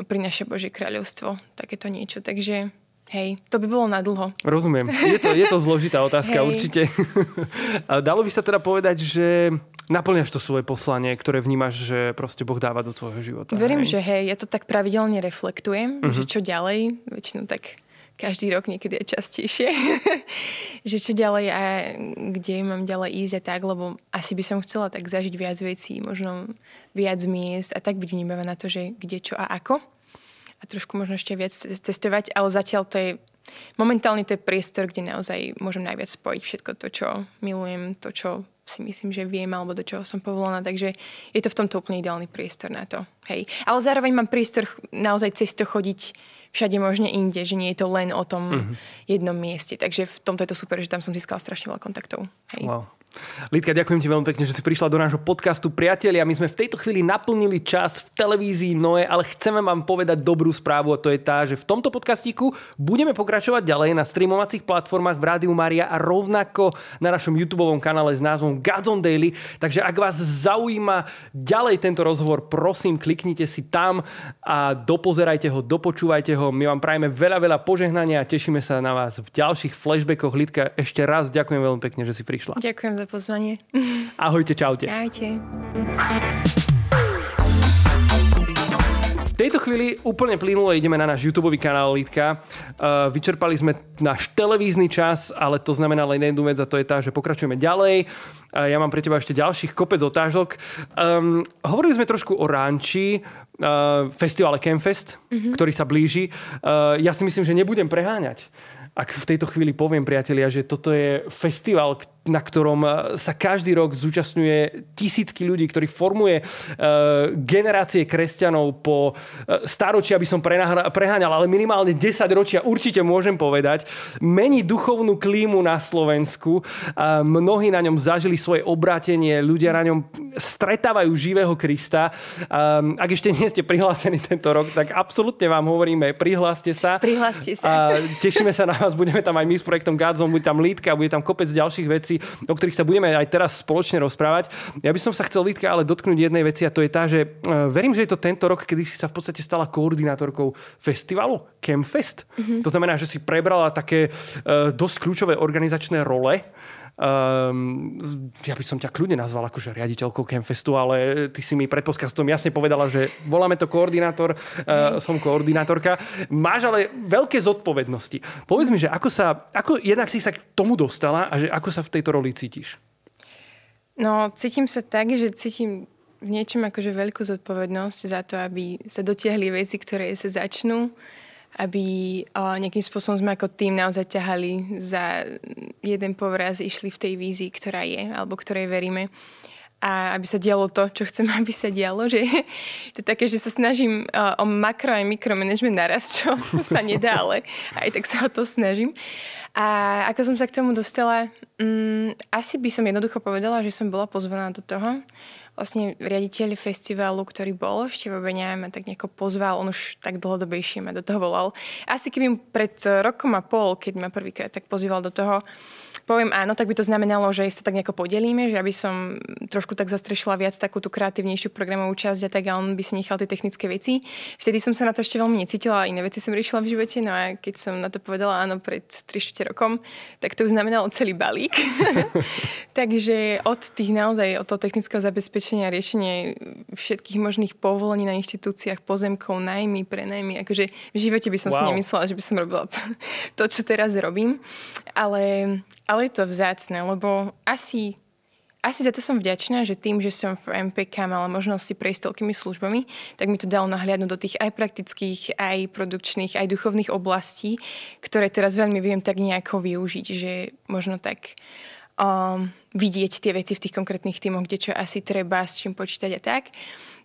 prináša Božie kráľovstvo. Takéto niečo. Takže Hej, to by bolo na dlho. Rozumiem. Je to, je to zložitá otázka, hej. určite. Dalo by sa teda povedať, že naplňaš to svoje poslanie, ktoré vnímaš, že proste Boh dáva do tvojho života. Verím, hej? že hej, ja to tak pravidelne reflektujem, uh-huh. že čo ďalej, väčšinou tak každý rok, niekedy aj častejšie, že čo ďalej a kde mám ďalej ísť a tak, lebo asi by som chcela tak zažiť viac vecí, možno viac miest a tak byť vnímavá na to, že kde, čo a ako trošku možno ešte viac cestovať, ale zatiaľ to je momentálne to je priestor, kde naozaj môžem najviac spojiť všetko to, čo milujem, to, čo si myslím, že viem, alebo do čoho som povolená. Takže je to v tomto úplne ideálny priestor na to. Hej. Ale zároveň mám priestor naozaj cesto chodiť všade možne inde, že nie je to len o tom mm-hmm. jednom mieste. Takže v tomto je to super, že tam som získala strašne veľa kontaktov. Hej. Wow. Lidka, ďakujem ti veľmi pekne, že si prišla do nášho podcastu Priatelia. My sme v tejto chvíli naplnili čas v televízii Noe, ale chceme vám povedať dobrú správu a to je tá, že v tomto podcastíku budeme pokračovať ďalej na streamovacích platformách v Rádiu Maria a rovnako na našom YouTube kanále s názvom Gods on Daily. Takže ak vás zaujíma ďalej tento rozhovor, prosím, kliknite si tam a dopozerajte ho, dopočúvajte ho. My vám prajeme veľa, veľa požehnania a tešíme sa na vás v ďalších flashbackoch. Lidka, ešte raz ďakujem veľmi pekne, že si prišla. Ďakujem za pozvanie. Ahojte, čaute. Ahojte. V tejto chvíli úplne plynulo ideme na náš YouTube kanál Lidka. Uh, vyčerpali sme náš televízny čas, ale to znamená len jednu vec a to je tá, že pokračujeme ďalej. Uh, ja mám pre teba ešte ďalších kopec otázok. Um, hovorili sme trošku o ranči, uh, festivale Campfest, mm-hmm. ktorý sa blíži. Uh, ja si myslím, že nebudem preháňať ak v tejto chvíli poviem, priatelia, že toto je festival, na ktorom e, sa každý rok zúčastňuje tisícky ľudí, ktorý formuje uh, generácie kresťanov po uh, staročia, by som preháňal, ale minimálne 10 ročia určite môžem povedať. Mení duchovnú klímu na Slovensku. Mnohí na ňom zažili svoje obrátenie, ľudia na ňom stretávajú živého Krista. Ak ešte nie ste prihlásení tento rok, tak absolútne vám hovoríme, prihláste sa. Prihláste sa. Uh, tešíme sa na vás, budeme tam aj my s projektom Godzone, bude tam Lídka, bude tam kopec ďalších vecí o ktorých sa budeme aj teraz spoločne rozprávať. Ja by som sa chcel, Lidka, ale dotknúť jednej veci a to je tá, že e, verím, že je to tento rok, kedy si sa v podstate stala koordinátorkou festivalu Campfest. Mm-hmm. To znamená, že si prebrala také uh, dosť kľúčové organizačné role. Um, ja by som ťa kľudne nazval akože riaditeľkou Campfestu, ale ty si mi pred podcastom jasne povedala, že voláme to koordinátor, uh, som koordinátorka. Máš ale veľké zodpovednosti. Povedz mi, že ako sa, ako jednak si sa k tomu dostala a že ako sa v tejto roli cítiš? No, cítim sa tak, že cítim v niečom akože veľkú zodpovednosť za to, aby sa dotiahli veci, ktoré sa začnú aby nejakým spôsobom sme ako tým naozaj ťahali za jeden povraz, išli v tej vízii, ktorá je, alebo ktorej veríme a aby sa dialo to, čo chcem, aby sa dialo. Že to je také, že sa snažím o makro aj mikromanagement naraz, čo sa nedá, ale aj tak sa o to snažím. A ako som sa k tomu dostala, um, asi by som jednoducho povedala, že som bola pozvaná do toho, vlastne riaditeľ festivalu, ktorý bol ešte vo Beňa, ma tak nejako pozval, on už tak dlhodobejšie ma do toho volal. Asi keby pred rokom a pol, keď ma prvýkrát tak pozýval do toho, poviem áno, tak by to znamenalo, že si to tak nejako podelíme, že aby som trošku tak zastrešila viac takú tú kreatívnejšiu programovú časť a tak a on by si nechal tie technické veci. Vtedy som sa na to ešte veľmi necítila, iné veci som riešila v živote, no a keď som na to povedala áno pred 3 rokom, tak to už znamenalo celý balík. Takže od tých naozaj, od toho technického zabezpečenia, riešenie všetkých možných povolení na inštitúciách, pozemkov, najmy, prenajmy, akože v živote by som wow. si nemyslela, že by som robila to, to, čo teraz robím. Ale, ale je to vzácne, lebo asi asi za to som vďačná, že tým, že som v MPK mala možnosť si prejsť toľkými službami, tak mi to dalo nahliadnúť do tých aj praktických, aj produkčných, aj duchovných oblastí, ktoré teraz veľmi viem tak nejako využiť, že možno tak um, vidieť tie veci v tých konkrétnych týmoch, kde čo asi treba, s čím počítať a tak.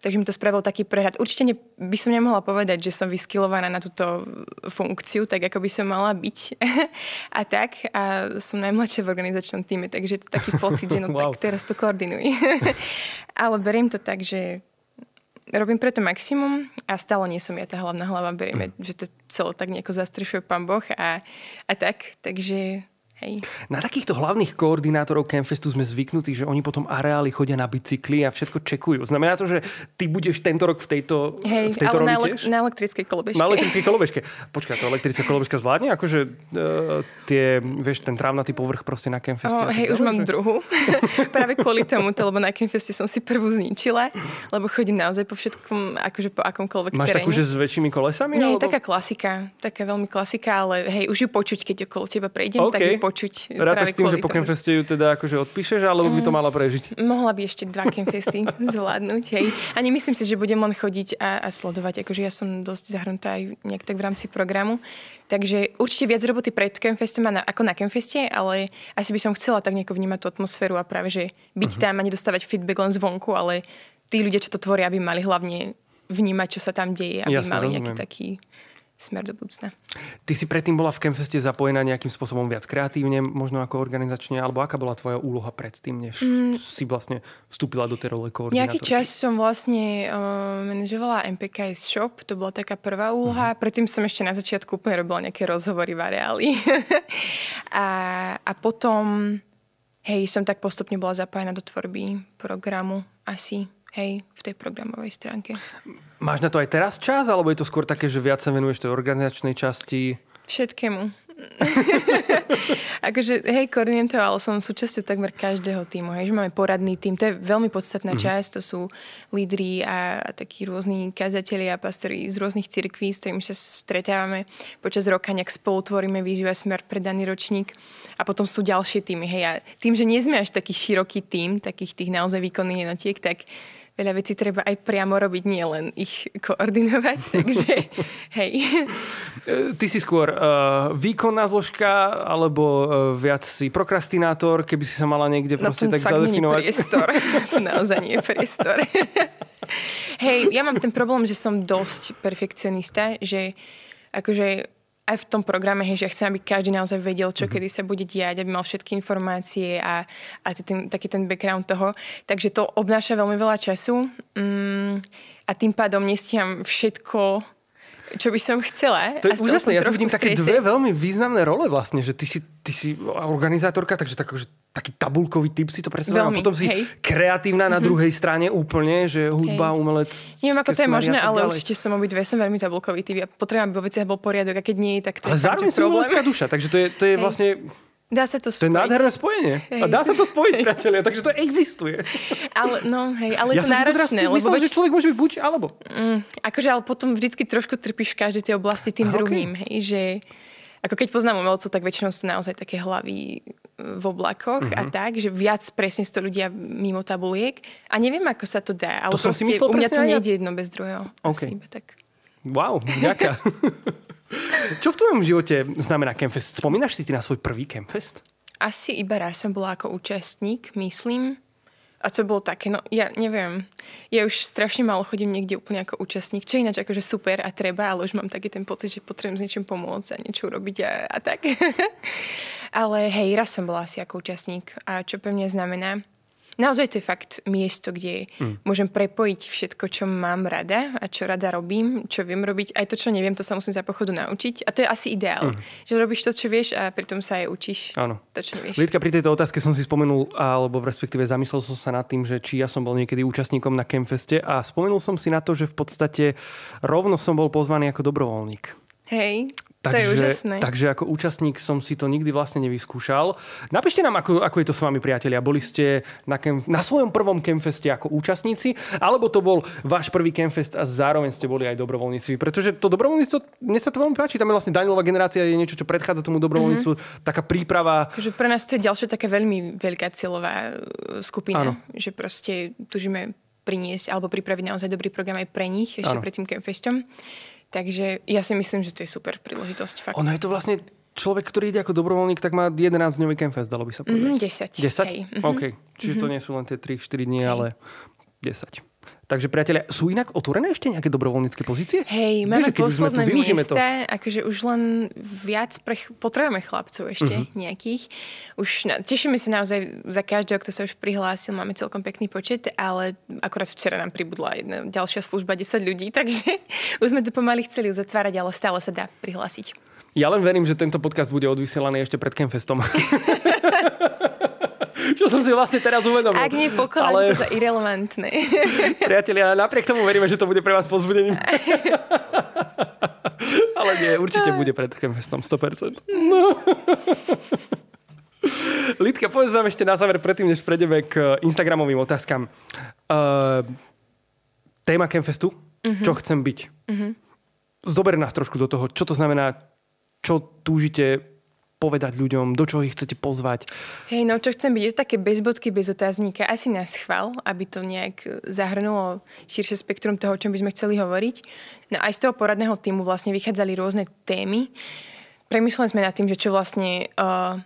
Takže mi to spravilo taký prehľad. Určite ne, by som nemohla povedať, že som vyskilovaná na túto funkciu, tak ako by som mala byť. a tak. A som najmladšia v organizačnom týme, takže je to taký pocit, že no wow. tak teraz to koordinuj. Ale beriem to tak, že robím preto maximum a stále nie som ja tá hlavná hlava. Berieme, mm. že to celé tak nejako zastrešuje pán Boh a, a tak. Takže Hej. Na takýchto hlavných koordinátorov Campfestu sme zvyknutí, že oni potom areály chodia na bicykli a všetko čekujú. Znamená to, že ty budeš tento rok v tejto, Hej, v tejto ale na, elek- na elektrickej kolobežke. Na elektrickej kolobežke. Počkaj, to elektrická kolobežka zvládne? Akože uh, tie, vieš, ten trávnatý povrch proste na Campfeste. Oh, hej, už mám že... druhú. Práve kvôli tomu, lebo na Campfeste som si prvú zničila, lebo chodím naozaj po všetkom, akože po akomkoľvek Máš teréne. takú, že s väčšími kolesami? Nie, alebo... taká klasika. Taká veľmi klasika, ale hej, už ju počuť, keď okolo teba prejdem, okay. tak ju počuť. Rátaš s tým, že po Campfeste ju teda akože odpíšeš, alebo by to mm. mala prežiť? Mohla by ešte dva Campfesty zvládnuť, hej. A nemyslím si, že budem len chodiť a, a sledovať, akože ja som dosť zahrnutá aj nejak tak v rámci programu. Takže určite viac roboty pred Campfestom ako na Campfeste, ale asi by som chcela tak nejako vnímať tú atmosféru a práve, že byť uh-huh. tam a nedostávať feedback len zvonku, ale tí ľudia, čo to tvoria, aby mali hlavne vnímať, čo sa tam deje, aby Jasne, mali rozumiem. nejaký taký smer do budúcna. Ty si predtým bola v Campfeste zapojená nejakým spôsobom viac kreatívne, možno ako organizačne, alebo aká bola tvoja úloha predtým, než mm. si vlastne vstúpila do tej role koordinátorky? Nejaký čas som vlastne uh, manažovala MPKS Shop, to bola taká prvá úloha. Uh-huh. Predtým som ešte na začiatku úplne robila nejaké rozhovory v areáli. a, a potom, hej, som tak postupne bola zapájená do tvorby programu asi hej, v tej programovej stránke. Máš na to aj teraz čas, alebo je to skôr také, že viac sa venuješ tej organizačnej časti? Všetkému. akože, hej, ale som súčasťou takmer každého týmu. Hej, že máme poradný tým, to je veľmi podstatná mm-hmm. časť, to sú lídri a, a takí rôzni kazatelia a pastori z rôznych cirkví, s ktorými sa stretávame počas roka, nejak spolu tvoríme víziu a smer pre daný ročník. A potom sú ďalšie týmy. Hej, a tým, že nie sme až taký široký tým, takých tých naozaj výkonných jednotiek, tak veľa vecí treba aj priamo robiť, nie len ich koordinovať, takže hej. E, ty si skôr uh, výkonná zložka, alebo uh, viac si prokrastinátor, keby si sa mala niekde no, proste tak zadefinovať? Nie priestor. to naozaj nie je priestor. hej, ja mám ten problém, že som dosť perfekcionista, že akože aj v tom programe, hej, že ja chcem, aby každý naozaj vedel, čo mm-hmm. kedy sa bude diať, aby mal všetky informácie a, a ten, taký ten background toho. Takže to obnáša veľmi veľa času mm, a tým pádom nestíham všetko čo by som chcela. To je úžasné, ja tu vidím také dve veľmi významné role vlastne, že ty si, ty si organizátorka, takže tak, že taký tabulkový typ si to predstavím. A potom si hej. kreatívna na mm-hmm. druhej strane úplne, že hudba, hej. umelec. Neviem, ako to je možné, ale ďalej. určite som obidve, som veľmi tabulkový typ. Ja potrebujem, aby vo veciach bol poriadok a keď nie, tak to ale je zároveň problém. duša, takže to je, to je vlastne Dá sa to spojiť. To je nádherné spojenie. Hej. A dá sa to spojiť, hej. priatelia, takže to existuje. Ale, no, hej, ale ja to náročné. Som myslel, veď... že človek môže byť buď alebo. Mm, akože, ale potom vždycky trošku trpíš v každej tej oblasti tým Aha, druhým. Okay. Hej, že ako keď poznám umelcov, tak väčšinou sú naozaj také hlavy v oblakoch uh-huh. a mhm. tak, že viac presne to ľudia mimo tabuliek. A neviem, ako sa to dá, ale to proste u mňa to nejde jedno bez druhého. Okay. Asi iba tak. Wow, ďaká. Čo v tvojom živote znamená Campfest? Spomínaš si ty na svoj prvý Campfest? Asi iba raz som bola ako účastník, myslím. A to bolo také, no ja neviem, ja už strašne málo chodím niekde úplne ako účastník, čo ináč akože super a treba, ale už mám taký ten pocit, že potrebujem s niečím pomôcť a niečo urobiť a, a tak. ale hej, raz som bola asi ako účastník a čo pre mňa znamená, naozaj to je fakt miesto, kde mm. môžem prepojiť všetko, čo mám rada a čo rada robím, čo viem robiť. Aj to, čo neviem, to sa musím za pochodu naučiť. A to je asi ideál. Mm. Že robíš to, čo vieš a pritom sa aj učíš Áno. to, čo nevieš. Lidka, pri tejto otázke som si spomenul, alebo v respektíve zamyslel som sa nad tým, že či ja som bol niekedy účastníkom na Campfeste a spomenul som si na to, že v podstate rovno som bol pozvaný ako dobrovoľník. Hej, Takže, to je úžasné. takže ako účastník som si to nikdy vlastne nevyskúšal. Napíšte nám, ako, ako je to s vami, priatelia. Boli ste na, kem, na svojom prvom Campfeste ako účastníci, alebo to bol váš prvý Campfest a zároveň ste boli aj dobrovoľníci. Pretože to dobrovoľníctvo, mne sa to veľmi páči. Tam je vlastne Danielová generácia, je niečo, čo predchádza tomu dobrovoľníctvu. Mm-hmm. Taká príprava. Takže pre nás to je ďalšia taká veľmi veľká cieľová e, skupina. Áno. Že proste tužíme priniesť alebo pripraviť naozaj dobrý program aj pre nich ešte ano. pred tým Campfestom. Takže ja si myslím, že to je super príležitosť. Fakt. Ono je to vlastne človek, ktorý ide ako dobrovoľník, tak má 11-dňový campfest, dalo by sa povedať. Mm, 10. 10? Hej. OK. Čiže mm-hmm. to nie sú len tie 3-4 dní, Hej. ale 10. Takže priatelia, sú inak otvorené ešte nejaké dobrovoľnícke pozície? Hej, máme Vieš, posledné tu, miesta, to. akože už len viac pre, potrebujeme chlapcov ešte uh-huh. nejakých. Už na, tešíme sa naozaj za každého, kto sa už prihlásil, máme celkom pekný počet, ale akorát včera nám pribudla jedna ďalšia služba 10 ľudí, takže už sme to pomaly chceli uzatvárať, ale stále sa dá prihlásiť. Ja len verím, že tento podcast bude odvysielaný ešte pred Campfestom. čo som si vlastne teraz uvedomil. Ak nie, pokladám Ale... to za irrelevantné. Priatelia, napriek tomu veríme, že to bude pre vás pozbudením. Ale nie, určite bude pred Campfestom 100%. No. Lidka, povedz nám ešte na záver, predtým, než prejdeme k Instagramovým otázkam. Uh, téma Campfestu, uh-huh. čo chcem byť. Uh-huh. Zober nás trošku do toho, čo to znamená, čo túžite povedať ľuďom, do čoho ich chcete pozvať? Hej, no čo chcem byť, je také bez bodky, bez otáznika, asi na schvál, aby to nejak zahrnulo širšie spektrum toho, o čom by sme chceli hovoriť. No aj z toho poradného týmu vlastne vychádzali rôzne témy. Premýšľali sme nad tým, že čo vlastne uh,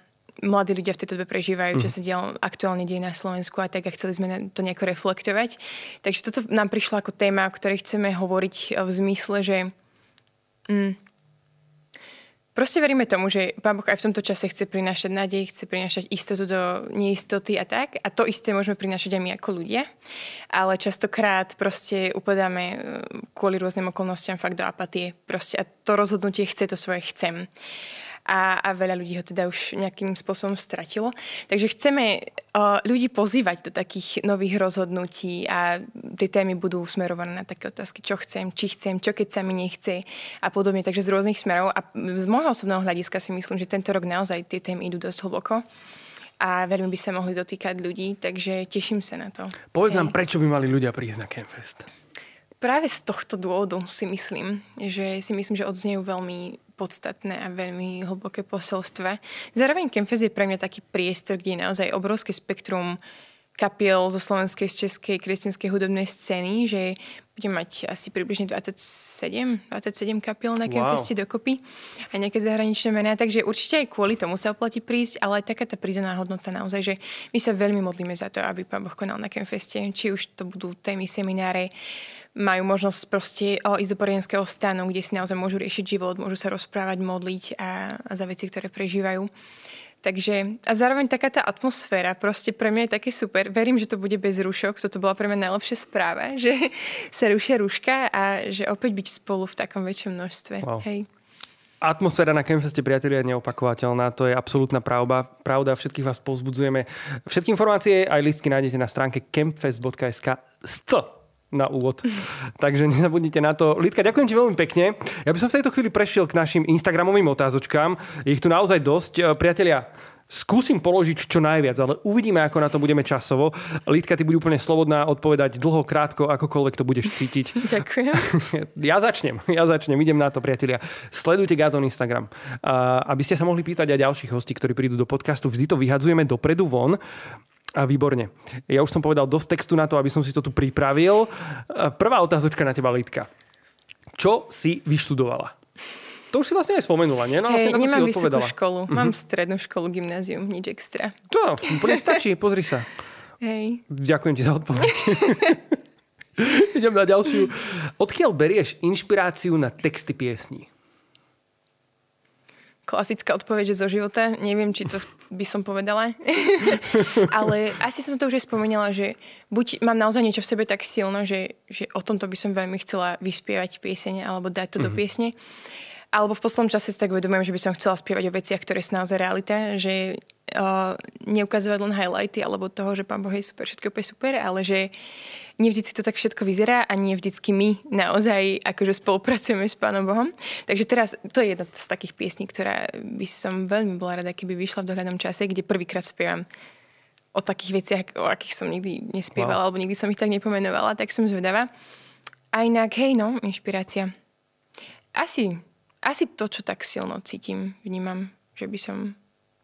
mladí ľudia v tejto dobe prežívajú, mm. čo mhm. sa diel, aktuálne deje na Slovensku a tak a chceli sme to nejako reflektovať. Takže toto nám prišlo ako téma, o ktorej chceme hovoriť v zmysle, že mm, Proste veríme tomu, že Pán Boh aj v tomto čase chce prinášať nádej, chce prinášať istotu do neistoty a tak. A to isté môžeme prinášať aj my ako ľudia. Ale častokrát proste upadáme e, kvôli rôznym okolnostiam fakt do apatie. Proste a to rozhodnutie chce to svoje chcem a, a veľa ľudí ho teda už nejakým spôsobom stratilo. Takže chceme uh, ľudí pozývať do takých nových rozhodnutí a tie témy budú smerované na také otázky, čo chcem, či chcem, čo keď sa mi nechce a podobne. Takže z rôznych smerov. A z môjho osobného hľadiska si myslím, že tento rok naozaj tie témy idú dosť hlboko a veľmi by sa mohli dotýkať ľudí, takže teším sa na to. Povedz nám, prečo by mali ľudia prísť na Campfest? Práve z tohto dôvodu si myslím, že si myslím, že odznejú veľmi podstatné a veľmi hlboké posolstva. Zároveň Kempfest je pre mňa taký priestor, kde je naozaj obrovské spektrum kapiel zo slovenskej, z českej kresťanskej hudobnej scény, že budem mať asi približne 27, 27 kapiel na Campfeste wow. dokopy a nejaké zahraničné mená, takže určite aj kvôli tomu sa oplatí prísť, ale aj taká tá pridaná hodnota naozaj, že my sa veľmi modlíme za to, aby Pán Boh konal na Campfeste, či už to budú témy, semináre, majú možnosť proste o, ísť do porienského stanu, kde si naozaj môžu riešiť život, môžu sa rozprávať, modliť a, a za veci, ktoré prežívajú. Takže a zároveň taká tá atmosféra proste pre mňa je také super. Verím, že to bude bez rušok. Toto bola pre mňa najlepšia správa, že sa rušia ruška a že opäť byť spolu v takom väčšom množstve. Wow. Hej. Atmosféra na Campfeste, priatelia, je neopakovateľná. To je absolútna pravda. Pravda, všetkých vás povzbudzujeme. Všetky informácie aj listky nájdete na stránke campfest.sk na úvod. Takže nezabudnite na to. Lidka, ďakujem ti veľmi pekne. Ja by som v tejto chvíli prešiel k našim Instagramovým otázočkám. Je ich tu naozaj dosť. E, priatelia, skúsim položiť čo najviac, ale uvidíme, ako na to budeme časovo. Lidka, ty bude úplne slobodná odpovedať dlho, krátko, akokoľvek to budeš cítiť. Ďakujem. Ja začnem, ja začnem, idem na to, priatelia. Sledujte Gazon Instagram. Aby ste sa mohli pýtať aj ďalších hostí, ktorí prídu do podcastu. Vždy to vyhadzujeme dopredu von. A výborne. Ja už som povedal dosť textu na to, aby som si to tu pripravil. Prvá otázočka na teba, Lidka. Čo si vyštudovala? To už si vlastne aj spomenula, nie? No, vlastne hey, nemám vysokú školu, uh-huh. mám strednú školu, gymnázium, nič extra. To, úplne stačí, pozri sa. Hej. Ďakujem ti za odpoveď. Idem na ďalšiu. Odkiaľ berieš inšpiráciu na texty piesní? Klasická odpoveď, že zo života. Neviem, či to by som povedala. Ale asi som to už aj spomínala, že buď mám naozaj niečo v sebe tak silno, že, že o tomto by som veľmi chcela vyspievať piesene alebo dať to mm-hmm. do mhm. piesne. Alebo v poslednom čase si tak uvedomujem, že by som chcela spievať o veciach, ktoré sú naozaj realita, že uh, neukazovať len highlighty alebo toho, že pán Boh je super, všetko je super, ale že nevždy si to tak všetko vyzerá a nie vždycky my naozaj akože spolupracujeme s Pánom Bohom. Takže teraz to je jedna z takých piesní, ktorá by som veľmi bola rada, keby vyšla v dohľadnom čase, kde prvýkrát spievam o takých veciach, o akých som nikdy nespievala, wow. alebo nikdy som ich tak nepomenovala, tak som zvedavá. A inak, hej, no, inšpirácia. Asi asi to, čo tak silno cítim, vnímam, že by som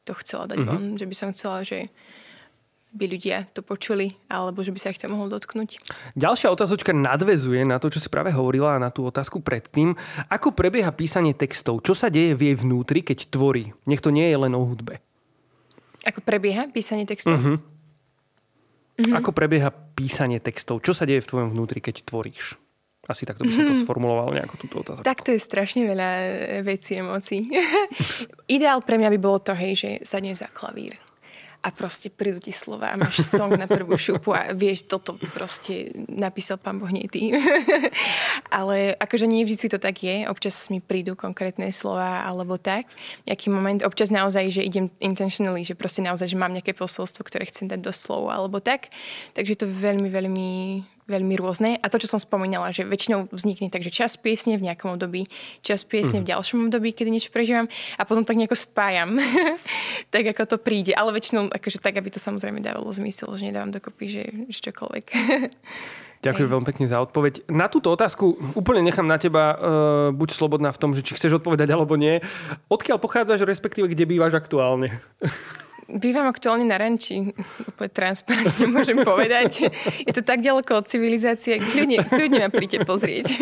to chcela dať mm-hmm. von, že by som chcela, že by ľudia to počuli, alebo že by sa ich to mohol dotknúť. Ďalšia otázočka nadvezuje na to, čo si práve hovorila, na tú otázku predtým. Ako prebieha písanie textov? Čo sa deje v jej vnútri, keď tvorí? Nech to nie je len o hudbe. Ako prebieha písanie textov? Uh-huh. Uh-huh. Ako prebieha písanie textov? Čo sa deje v tvojom vnútri, keď tvoríš? Asi takto by som to mhm. sformuloval nejakú túto otázku. Tak to je strašne veľa vecí, emócií. Ideál pre mňa by bolo to, hej, že sadne za klavír a proste prídu ti slova a máš song na prvú šupu a vieš, toto proste napísal pán Boh, nie ty. Ale akože nie vždy to tak je. Občas mi prídu konkrétne slova alebo tak. Nejaký moment, občas naozaj, že idem intentionally, že proste naozaj, že mám nejaké posolstvo, ktoré chcem dať do slov alebo tak. Takže to veľmi, veľmi veľmi rôzne. A to, čo som spomínala, že väčšinou vznikne tak, že čas piesne v nejakom období, čas piesne mm. v mhm. ďalšom období, kedy niečo prežívam a potom tak nejako spájam, tak ako to príde. Ale väčšinou akože tak, aby to samozrejme dávalo zmysel, že nedávam dokopy, že, že čokoľvek. Ďakujem veľmi pekne za odpoveď. Na túto otázku úplne nechám na teba, uh, buď slobodná v tom, že či chceš odpovedať alebo nie. Odkiaľ pochádzaš, respektíve kde bývaš aktuálne? Bývam aktuálne na ranči, úplne transparentne môžem povedať. Je to tak ďaleko od civilizácie, kľudne, kľudne ma príďte pozrieť.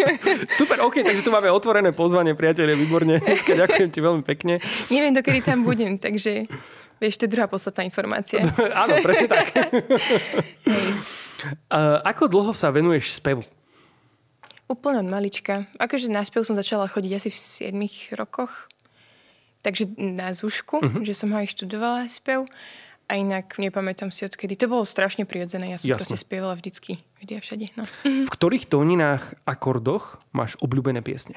Super, OK, takže tu máme otvorené pozvanie, priatelia, výborne. Ďakujem ti veľmi pekne. Neviem, dokedy tam budem, takže vieš, to je druhá podstatná informácia. Áno, presne tak. ako dlho sa venuješ spevu? Úplne od malička. Akože na spev som začala chodiť asi v 7 rokoch takže na zúšku, uh-huh. že som ho aj študovala spev. A inak nepamätám si odkedy. To bolo strašne prirodzené. Ja som Jasne. proste spievala vždycky. Vždy a všade. No. V ktorých tóninách, akordoch máš obľúbené piesne?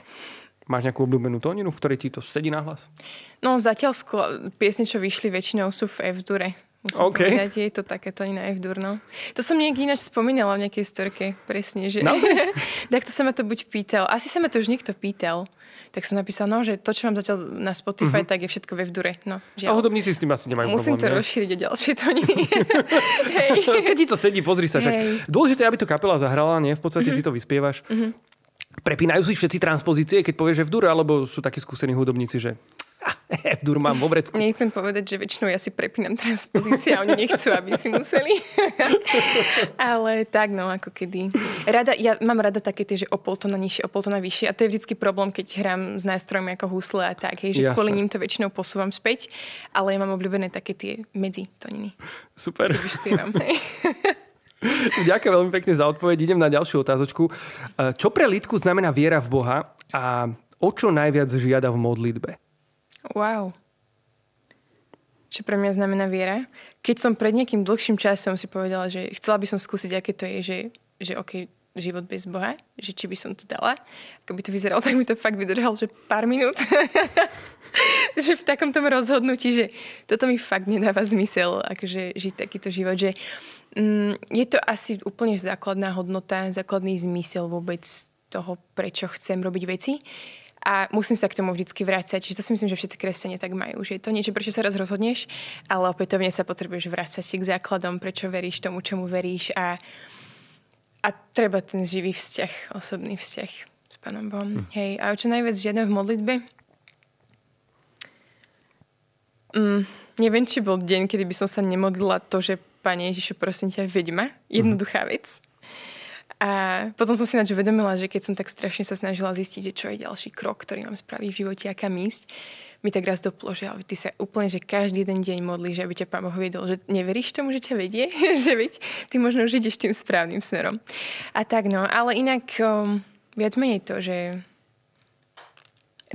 Máš nejakú obľúbenú tóninu, v ktorej ti to sedí na hlas? No zatiaľ sklo- piesne, čo vyšli väčšinou sú v F-dure. Musím okay. povedať, je to takéto iná F-dur, no. To som niekde ináč spomínala v nejakej storke, presne, že... No? tak to sa ma to buď pýtal. Asi sa ma to už niekto pýtal tak som napísal, no, že to, čo mám zatiaľ na Spotify, uh-huh. tak je všetko ve vdure. No, A hudobníci s tým asi nemajú Musím problém, to ne? rozšíriť o ďalšie tóny. Keď ti to sedí, pozri sa. Však. Dôležité, aby to kapela zahrala, nie? V podstate uh-huh. ty to vyspievaš. Uh-huh. Prepínajú si všetci transpozície, keď povieš, že v dure, alebo sú takí skúsení hudobníci, že F-dur mám vo vrecku. Nechcem povedať, že väčšinou ja si prepínam transpozície a oni nechcú, aby si museli. Ale tak, no, ako kedy. Rada, ja mám rada také tie, že o poltona nižšie, o poltona vyššie. A to je vždycky problém, keď hrám s nástrojmi ako husle a tak. Hej, že Jasne. kvôli ním to väčšinou posúvam späť. Ale ja mám obľúbené také tie medzi toniny. Super. Keď už spievam. Ďakujem veľmi pekne za odpoveď. Idem na ďalšiu otázočku. Čo pre Lidku znamená viera v Boha a o čo najviac žiada v modlitbe? Wow. Čo pre mňa znamená viera? Keď som pred nejakým dlhším časom si povedala, že chcela by som skúsiť, aké to je, že, že OK, život bez Boha, že či by som to dala. Ako by to vyzeralo, tak mi to fakt vydržalo, že pár minút. že v takom tom rozhodnutí, že toto mi fakt nedáva zmysel, akože žiť takýto život, že mm, je to asi úplne základná hodnota, základný zmysel vôbec toho, prečo chcem robiť veci a musím sa k tomu vždycky vrácať. Čiže to si myslím, že všetci kresťania tak majú. Že je to niečo, prečo sa raz rozhodneš, ale opätovne sa potrebuješ vrácať k základom, prečo veríš tomu, čomu veríš a, a treba ten živý vzťah, osobný vzťah s Pánom Bohom. Hm. Hej, a čo najviac žiadne v modlitbe? Mm, neviem, či bol deň, kedy by som sa nemodlila to, že Pane Ježišu, prosím ťa, veď ma. Jednoduchá vec. A potom som si nač uvedomila, že keď som tak strašne sa snažila zistiť, že čo je ďalší krok, ktorý mám spraviť v živote a kam ísť, mi tak raz doplo, že ty sa úplne, že každý ten deň modlíš, aby ťa Pán Boh viedol, že neveríš tomu, že ťa vedie, že veď ty možno už ideš tým správnym smerom. A tak no, ale inak um, viac menej to, že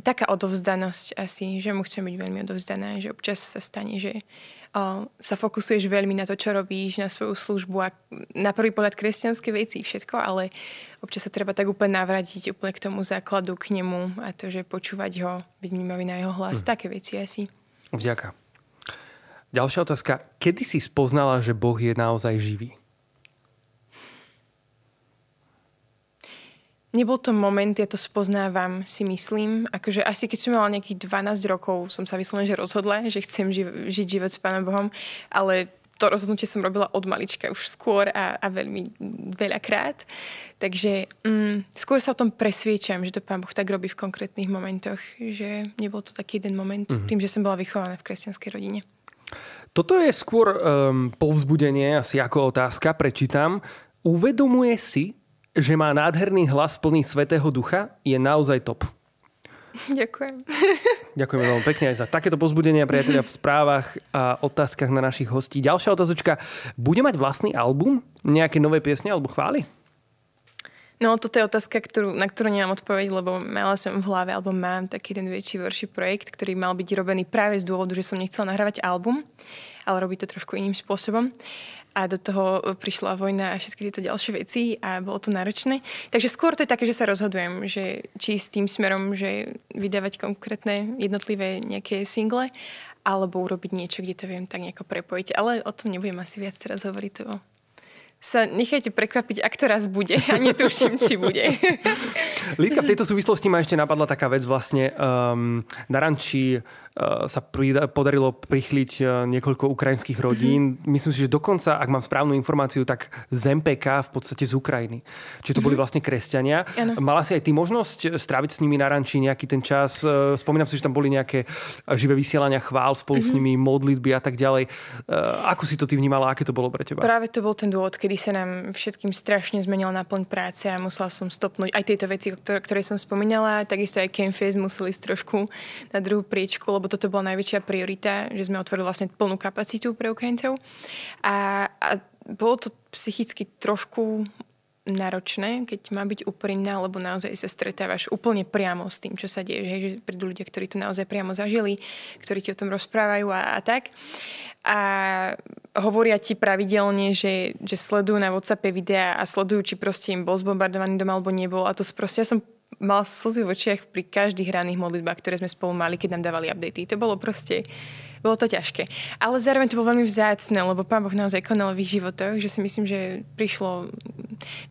taká odovzdanosť asi, že mu chcem byť veľmi odovzdaná, že občas sa stane, že sa fokusuješ veľmi na to, čo robíš, na svoju službu a na prvý pohľad kresťanské veci všetko, ale občas sa treba tak úplne navrátiť úplne k tomu základu, k nemu a to, že počúvať ho, byť vnímavý na jeho hlas, hm. také veci asi. Vďaka. Ďalšia otázka. Kedy si spoznala, že Boh je naozaj živý? Nebol to moment, ja to spoznávam, si myslím. Akože asi keď som mala nejakých 12 rokov, som sa vyslovene, že rozhodla, že chcem ži- žiť život s Pánom Bohom, ale to rozhodnutie som robila od malička už skôr a, a veľmi veľakrát. Takže mm, skôr sa o tom presviečam, že to Pán Boh tak robí v konkrétnych momentoch, že nebol to taký jeden moment, mm-hmm. tým, že som bola vychovaná v kresťanskej rodine. Toto je skôr um, povzbudenie, asi ako otázka, prečítam. Uvedomuje si, že má nádherný hlas plný Svetého Ducha, je naozaj top. Ďakujem. Ďakujeme veľmi pekne aj za takéto pozbudenia, priatelia, v správach a otázkach na našich hostí. Ďalšia otázočka. Bude mať vlastný album? Nejaké nové piesne alebo chvály? No, toto je otázka, ktorú, na ktorú nemám odpoveď, lebo mala som v hlave, alebo mám taký ten väčší verší projekt, ktorý mal byť robený práve z dôvodu, že som nechcela nahrávať album, ale robiť to trošku iným spôsobom a do toho prišla vojna a všetky tieto ďalšie veci a bolo to náročné. Takže skôr to je také, že sa rozhodujem, že či s tým smerom, že vydávať konkrétne jednotlivé nejaké single, alebo urobiť niečo, kde to viem tak nejako prepojiť. Ale o tom nebudem asi viac teraz hovoriť. To sa nechajte prekvapiť, ak to raz bude. A netuším, či bude. Líka, v tejto súvislosti ma ešte napadla taká vec vlastne. Um, na ranči uh, sa podarilo prichyliť uh, niekoľko ukrajinských rodín. Mm-hmm. Myslím si, že dokonca, ak mám správnu informáciu, tak z MPK v podstate z Ukrajiny. Čiže to boli mhm. vlastne kresťania. Ano. Mala si aj ty možnosť stráviť s nimi na ranči nejaký ten čas? Spomínam si, že tam boli nejaké živé vysielania chvál spolu mm-hmm. s mhm. nimi, modlitby a tak ďalej. Ako si to ty vnímala? Aké to bolo pre teba? Práve to bol ten dôvod, kedy sa nám všetkým strašne zmenila náplň práce a musela som stopnúť aj tieto veci, ktoré, ktoré som spomínala. Takisto aj Campfest museli ísť trošku na druhú priečku, lebo toto bola najväčšia priorita, že sme otvorili vlastne plnú kapacitu pre Ukrajincov. A, a bolo to psychicky trošku náročné, keď má byť úprimná, lebo naozaj sa stretávaš úplne priamo s tým, čo sa deje. Hej, že prídu ľudia, ktorí to naozaj priamo zažili, ktorí ti o tom rozprávajú a, a tak a hovoria ti pravidelne, že, že sledujú na WhatsAppe videá a sledujú, či proste im bol zbombardovaný dom alebo nebol. A to proste, ja som mal slzy v očiach pri každých hraných modlitbách, ktoré sme spolu mali, keď nám dávali updaty. To bolo proste bolo to ťažké. Ale zároveň to bolo veľmi vzácne, lebo Pán Boh naozaj konal v ich životoch, že si myslím, že prišlo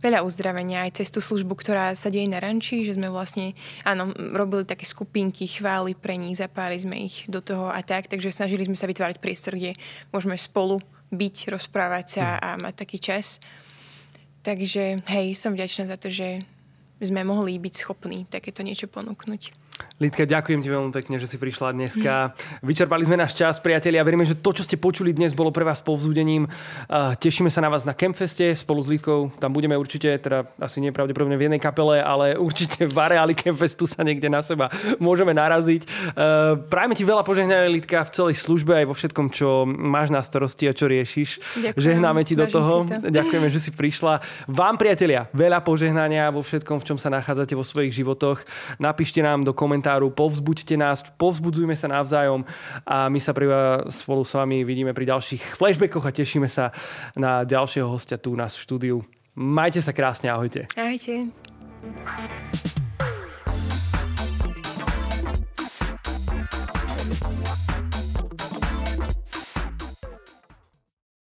veľa uzdravenia aj cez tú službu, ktorá sa deje na ranči, že sme vlastne, áno, robili také skupinky, chvály pre nich, zapáli sme ich do toho a tak, takže snažili sme sa vytvárať priestor, kde môžeme spolu byť, rozprávať sa hm. a mať taký čas. Takže hej, som vďačná za to, že sme mohli byť schopní takéto niečo ponúknuť. Lidka, ďakujem ti veľmi pekne, že si prišla dneska. Vyčerpali sme náš čas, priatelia. Veríme, že to, čo ste počuli dnes, bolo pre vás povzbudením. Tešíme sa na vás na Campfeste spolu s Lidkou. Tam budeme určite, teda asi nie pravdepodobne v jednej kapele, ale určite v areáli Campfestu sa niekde na seba môžeme naraziť. Prajme ti veľa požehnania, Lidka, v celej službe aj vo všetkom, čo máš na starosti a čo riešiš. Ďakujem. Žehnáme ti do toho. To. Ďakujeme, že si prišla. Vám, priatelia, veľa požehnania vo všetkom, v čom sa nachádzate vo svojich životoch. Napíšte nám do komentáru, povzbuďte nás, povzbudzujme sa navzájom a my sa pri, spolu s vami vidíme pri ďalších flashbackoch a tešíme sa na ďalšieho hostia tu u nás v štúdiu. Majte sa krásne, ahojte. Ahojte.